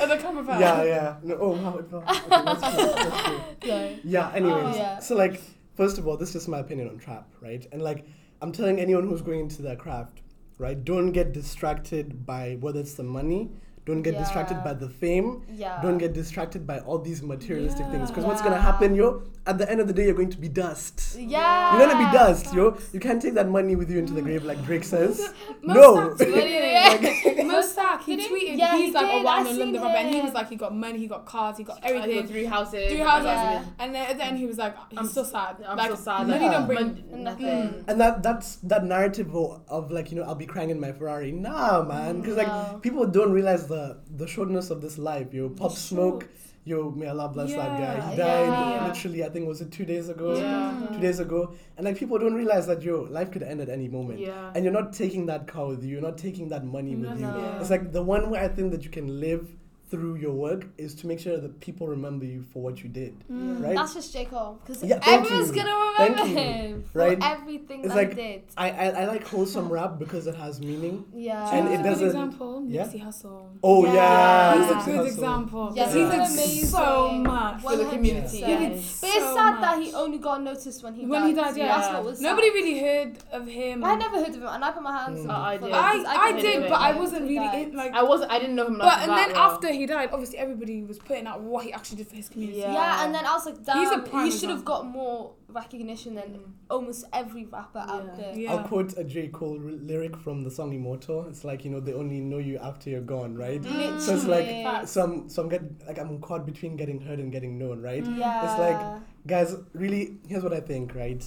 Oh, the camera fell.
yeah, yeah. No, oh wow, it fell. Okay, that's cool. That's cool.
Yeah.
Yeah, anyways.
Oh, yeah.
So like first of all, this is just my opinion on trap, right? And like I'm telling anyone who's going into their craft, right? Don't get distracted by whether it's the money, don't get distracted by the fame,
Yeah.
don't get distracted by all these materialistic things. Because what's gonna happen, yo, at the end of the day you're going to be dust.
Yeah.
You're gonna be dust, yo. You can't take that money with you into the grave like Drake says. No.
acts Mossack, he tweeted,
Yeah,
he's
he
like, oh,
did.
oh, well, I'm
I
a
seen
London rapper. And he
him.
was like, he got money, he got cars, he got
I got
everything.
three houses.
Three houses.
Yeah.
And then at the end, he was like, he's
I'm
so sad.
I'm
like,
so sad.
Money
Yeah.
don't bring.
Mon-
Nothing.
And that that's that narrative of, of like you know I'll be crying in my Ferrari. Nah, man, because like people don't realize the the shortness of this life. Yo, pop smoke. Yo, may Allah bless that guy. He died
yeah.
literally. I think was it two days ago.
Yeah.
Two days ago, and like people don't realize that yo life could end at any moment.
Yeah.
And you're not taking that car with you. You're not taking that money with you.
No.
It's like the one way I think that you can live through your work is to make sure that people remember you for what you did.
Mm.
Right?
That's just J. Cole. Because
Yeah,
everyone's gonna
Thank
remember
you.
him for
Right?
everything
It's
that
like-
he did.
I, I I like wholesome rap because it has meaning.
Yeah.
And
He's
it
a
doesn't-
good example.
yeah?
Nipsey Hussle.
Oh
Yeah.
yeah,
He's
Nipsey
a good
Hussle.
example.
Yeah,
he's
he
amazing.
so much
For the community,
100%.
He did
But it's
so
sad that he only got noticed when he
When
died.
he died, yeah.
That's what was sad.
Nobody really heard of him.
I never heard of him, and I put my hands.
Mm.
up
Oh, I
for
did.
that,
I,
'cause
I did, but I wasn't really like.
I wasn't. I didn't know him.
but
like
and then
well.
after he died, obviously everybody was putting out what he actually did for his community.
Yeah.
Yeah, and then I was like, damn,
He's a
he should have got more recognition than mm. almost every rapper out there.
Yeah.
I'll quote a J. Cole r- lyric from the song Immortal. It's like, you know, they only know you after you're gone, right?
Literally.
So it's like,
Facts.
so I'm, so I'm get, like, I'm caught between getting heard and getting known, right?
Yeah.
It's like- Guys, really, here's what I think, right?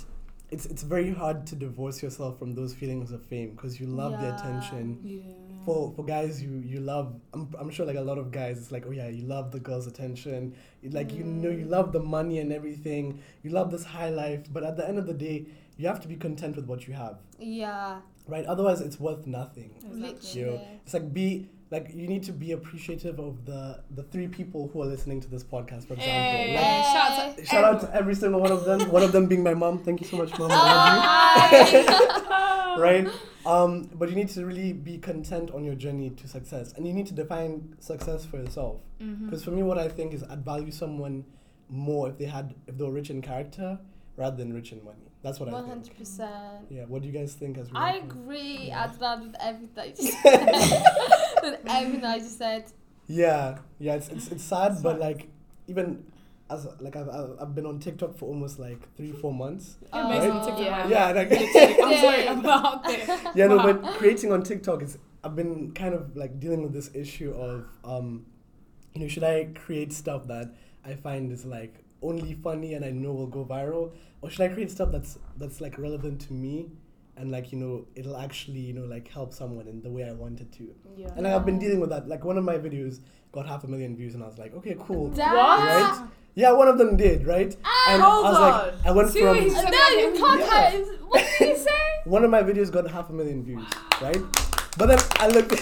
It's, it's very hard to divorce yourself from those feelings of fame because you love the attention.
Yeah.
For, for guys, you, you love, I'm, I'm sure like a lot of guys, it's like, oh yeah, you love the girl's attention. You, like, you know, you love the money and everything. You love this high life. But at the end of the day, you have to be content with what you have.
yeah,
right? Otherwise, it's worth nothing.
Exactly.
literally.
It's like be like you need to be appreciative of the the three people who are listening to this podcast, for example.
Hey,
Like,
Hey.
shout out to
shout out to every single one of them. One of them being my mom. Thank you so much, mom.
Oh,
I love oh,
hi.
you. Right? Um, but you need to really be content on your journey to success, and you need to define success for yourself. Because for me, what I think is I'd value someone more if they had if they were rich in character rather than rich in money. That's what I think.
hundred percent.
Yeah. What do you guys think? As we
I agree.
Yeah.
Adnan with everything. you said. with everything I just said.
Yeah, yeah, it's it's, it's sad, but like even as like I've, I've I've been on TikTok for almost like three four months.
You're amazing. TikTok.
Yeah.
Yeah, like
I'm sorry, I'm out there.
yeah, no, but creating on TikTok is I've been kind of like dealing with this issue of um, you know, should I create stuff that I find is like only funny and I know will go viral, or should I create stuff that's that's like relevant to me and like you know it'll actually you know like help someone in the way I wanted to.
Yeah.
And like, I've been dealing with that. Like one of my videos got half a million views, and I was like, okay, cool.
Damn.
Right? Yeah, one of them did, right? Ah, and
hold
I was
on.
like, I went
Seriously?
from
No, you can't.
Yeah.
have- What did you say?
one of my videos got half a million views, right? But then I looked.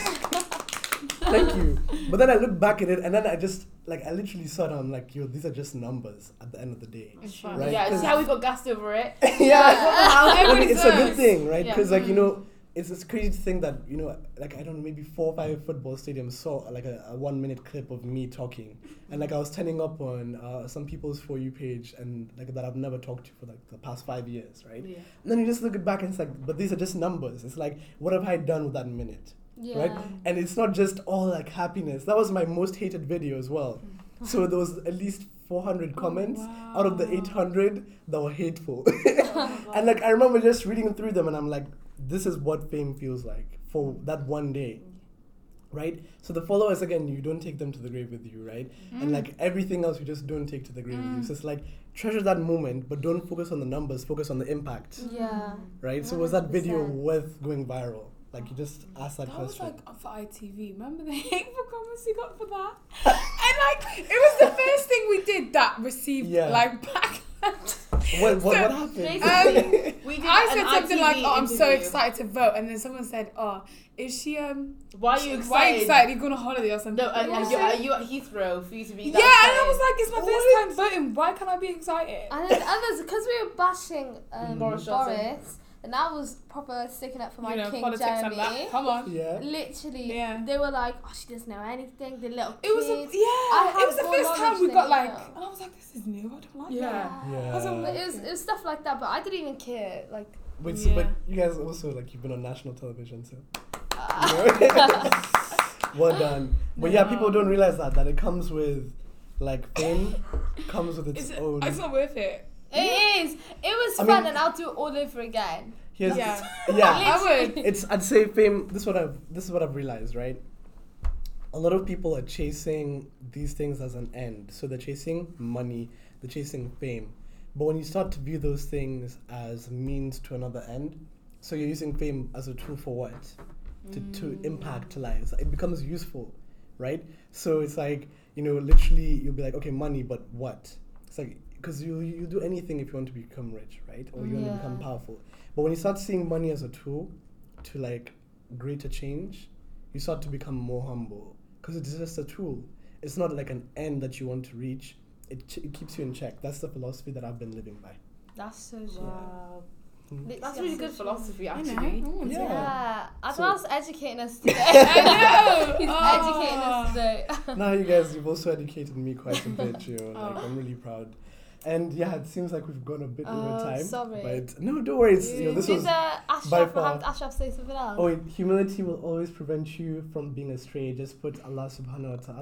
Thank you. But then I looked back at it, and then I just like I literally saw it. I'm like, yo, these are just numbers at the end of the day. Right,
Yeah, see how we got gassed over it?
yeah, it's a good thing, right?
Yeah.
Because like you mm. know, it's it's crazy to think that you know, like I don't know, maybe four or five football stadiums saw like a, a one minute clip of me talking, and like I was turning up on uh, some people's for you page, and like that I've never talked to for like the past five years, right?
Yeah.
And then you just look it back and it's like, but these are just numbers. It's like, what have I done with that minute?
Yeah.
Right? And it's not just all like happiness. That was my most hated video as well. So there was at least 400 comments out of the 800 that were hateful.
Oh,
and like I remember just reading through them and I'm like, this is what fame feels like for that one day. Right? So the followers again, you don't take them to the grave with you, right? And mm. like everything else you just don't take to the grave with you. So it's mm. like treasure that moment, but don't focus on the numbers, focus on the impact.
Yeah.
Right? So was that video worth going viral? Like you just ask that,
That was like for ITV. Remember the hateful comments you got for that? and like it was the first thing we did that received
Yeah.
like back.
What, what, what happened?
basically-
We did
I said something
ITV
like, "Oh, I'm so excited to vote," and then someone said, "Oh, is she um?
Why are you excited?
Why are you excited? You going on holiday or something?"
No, and, and
Yeah.
you're, are you at Heathrow for you to be
yeah,
that
and I was
excited?
like, "It's my
What?
first time voting. Why can't I be excited?"
And then others, because we were bashing um.
Boris
Boris,
Johnson.
And I was proper sticking up for my
you know,
king
politics
Jeremy.
and that. Come on.
yeah.
Literally,
Yeah.
they were like, "Oh, she doesn't know anything." The little
It was a,
kids.
yeah. It was the first time we got like,
know.
and I was like, "This is new. I don't like
Yeah.
that."
Yeah.
I was like,
it was it was stuff like that, but I didn't even care. Like,
Wait, so, but you guys also like you've been on national television, so
uh,
you know? well done. But yeah, people don't realize that that it comes with like fame comes with its
Is it,
own.
it's not worth it.
It is. It was
I
fun,
mean-
and I'll do it all over again.
Here's
Yeah.
yeah.
I would.
It's I'd say fame. This is what I've this is what I've realized, right? A lot of people are chasing these things as an end. So they're chasing money, they're chasing fame. But when you start to view those things as means to another end, so you're using fame as a tool for what? To, to mm. impact lives. It becomes useful, right? So it's like, you know, literally you'll be like, okay, money, but what? It's like, because you, you do anything if you want to become rich, right? Or you want to become powerful. But when you start seeing money as a tool to like greater change, you start to become more humble because it's just a tool. It's not like an end that you want to reach. It, ch- it keeps you in check. That's the philosophy that I've been living by.
That's so true.
Wow.
Mm.
Literally,
That's really
so
good philosophy, actually.
I want to.
Yeah.
Yeah,
So-
Adnan's educating us today.
I know.
He's
Oh.
educating us today.
now you guys, you've also educated me quite a bit. You know, like
Oh.
I'm really proud. And yeah, it seems like we've gone a bit over
Oh,
time.
sorry.
But no, don't worry. It's, you know, this
Did
was.
uh,
by
Ashraf,
far-
Ashraf say something else?
Oh, wait, humility will always prevent you from being astray. Just put Allah subhanahu wa ta'ala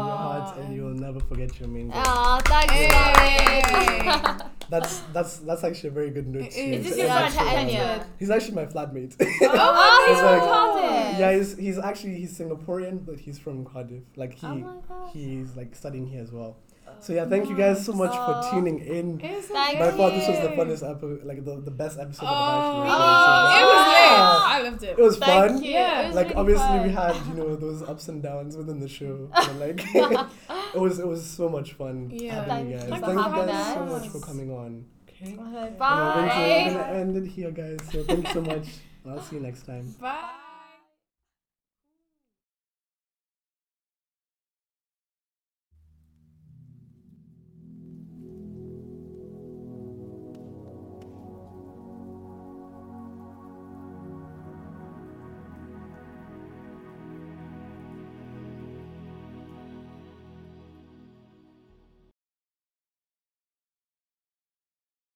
in your heart and you'll never forget your main goal.
Oh, thanks,
Hey.
Lauren.
That's that's that's actually a very good note.
Is.
Is this
Yeah,
your friend
the show on.
Kenya?
He's actually my flatmate.
oh, he's from
like-
Cardiff.
yeah, he's he's actually he's Singaporean, but he's from Cardiff. Like he
Oh my gosh.
he's like studying here as well. So yeah, thank you guys so much for tuning in.
It's
Thank
By
you.
far, this was the funnest episode, like the, the best episode that I've
Oh,
Oh,
it was lit. I loved it.
It was
Thank
fun.
you.
Yeah.
Was
like
really
obviously
fun.
we had you know those ups and downs within the show but like it was it was so much fun
Yeah.
having you guys
you
thank you guys
having
so much for coming on okay
Bye.
And uh, we're going to- gonna end it here guys so thank you so much i'll see you next time
Bye.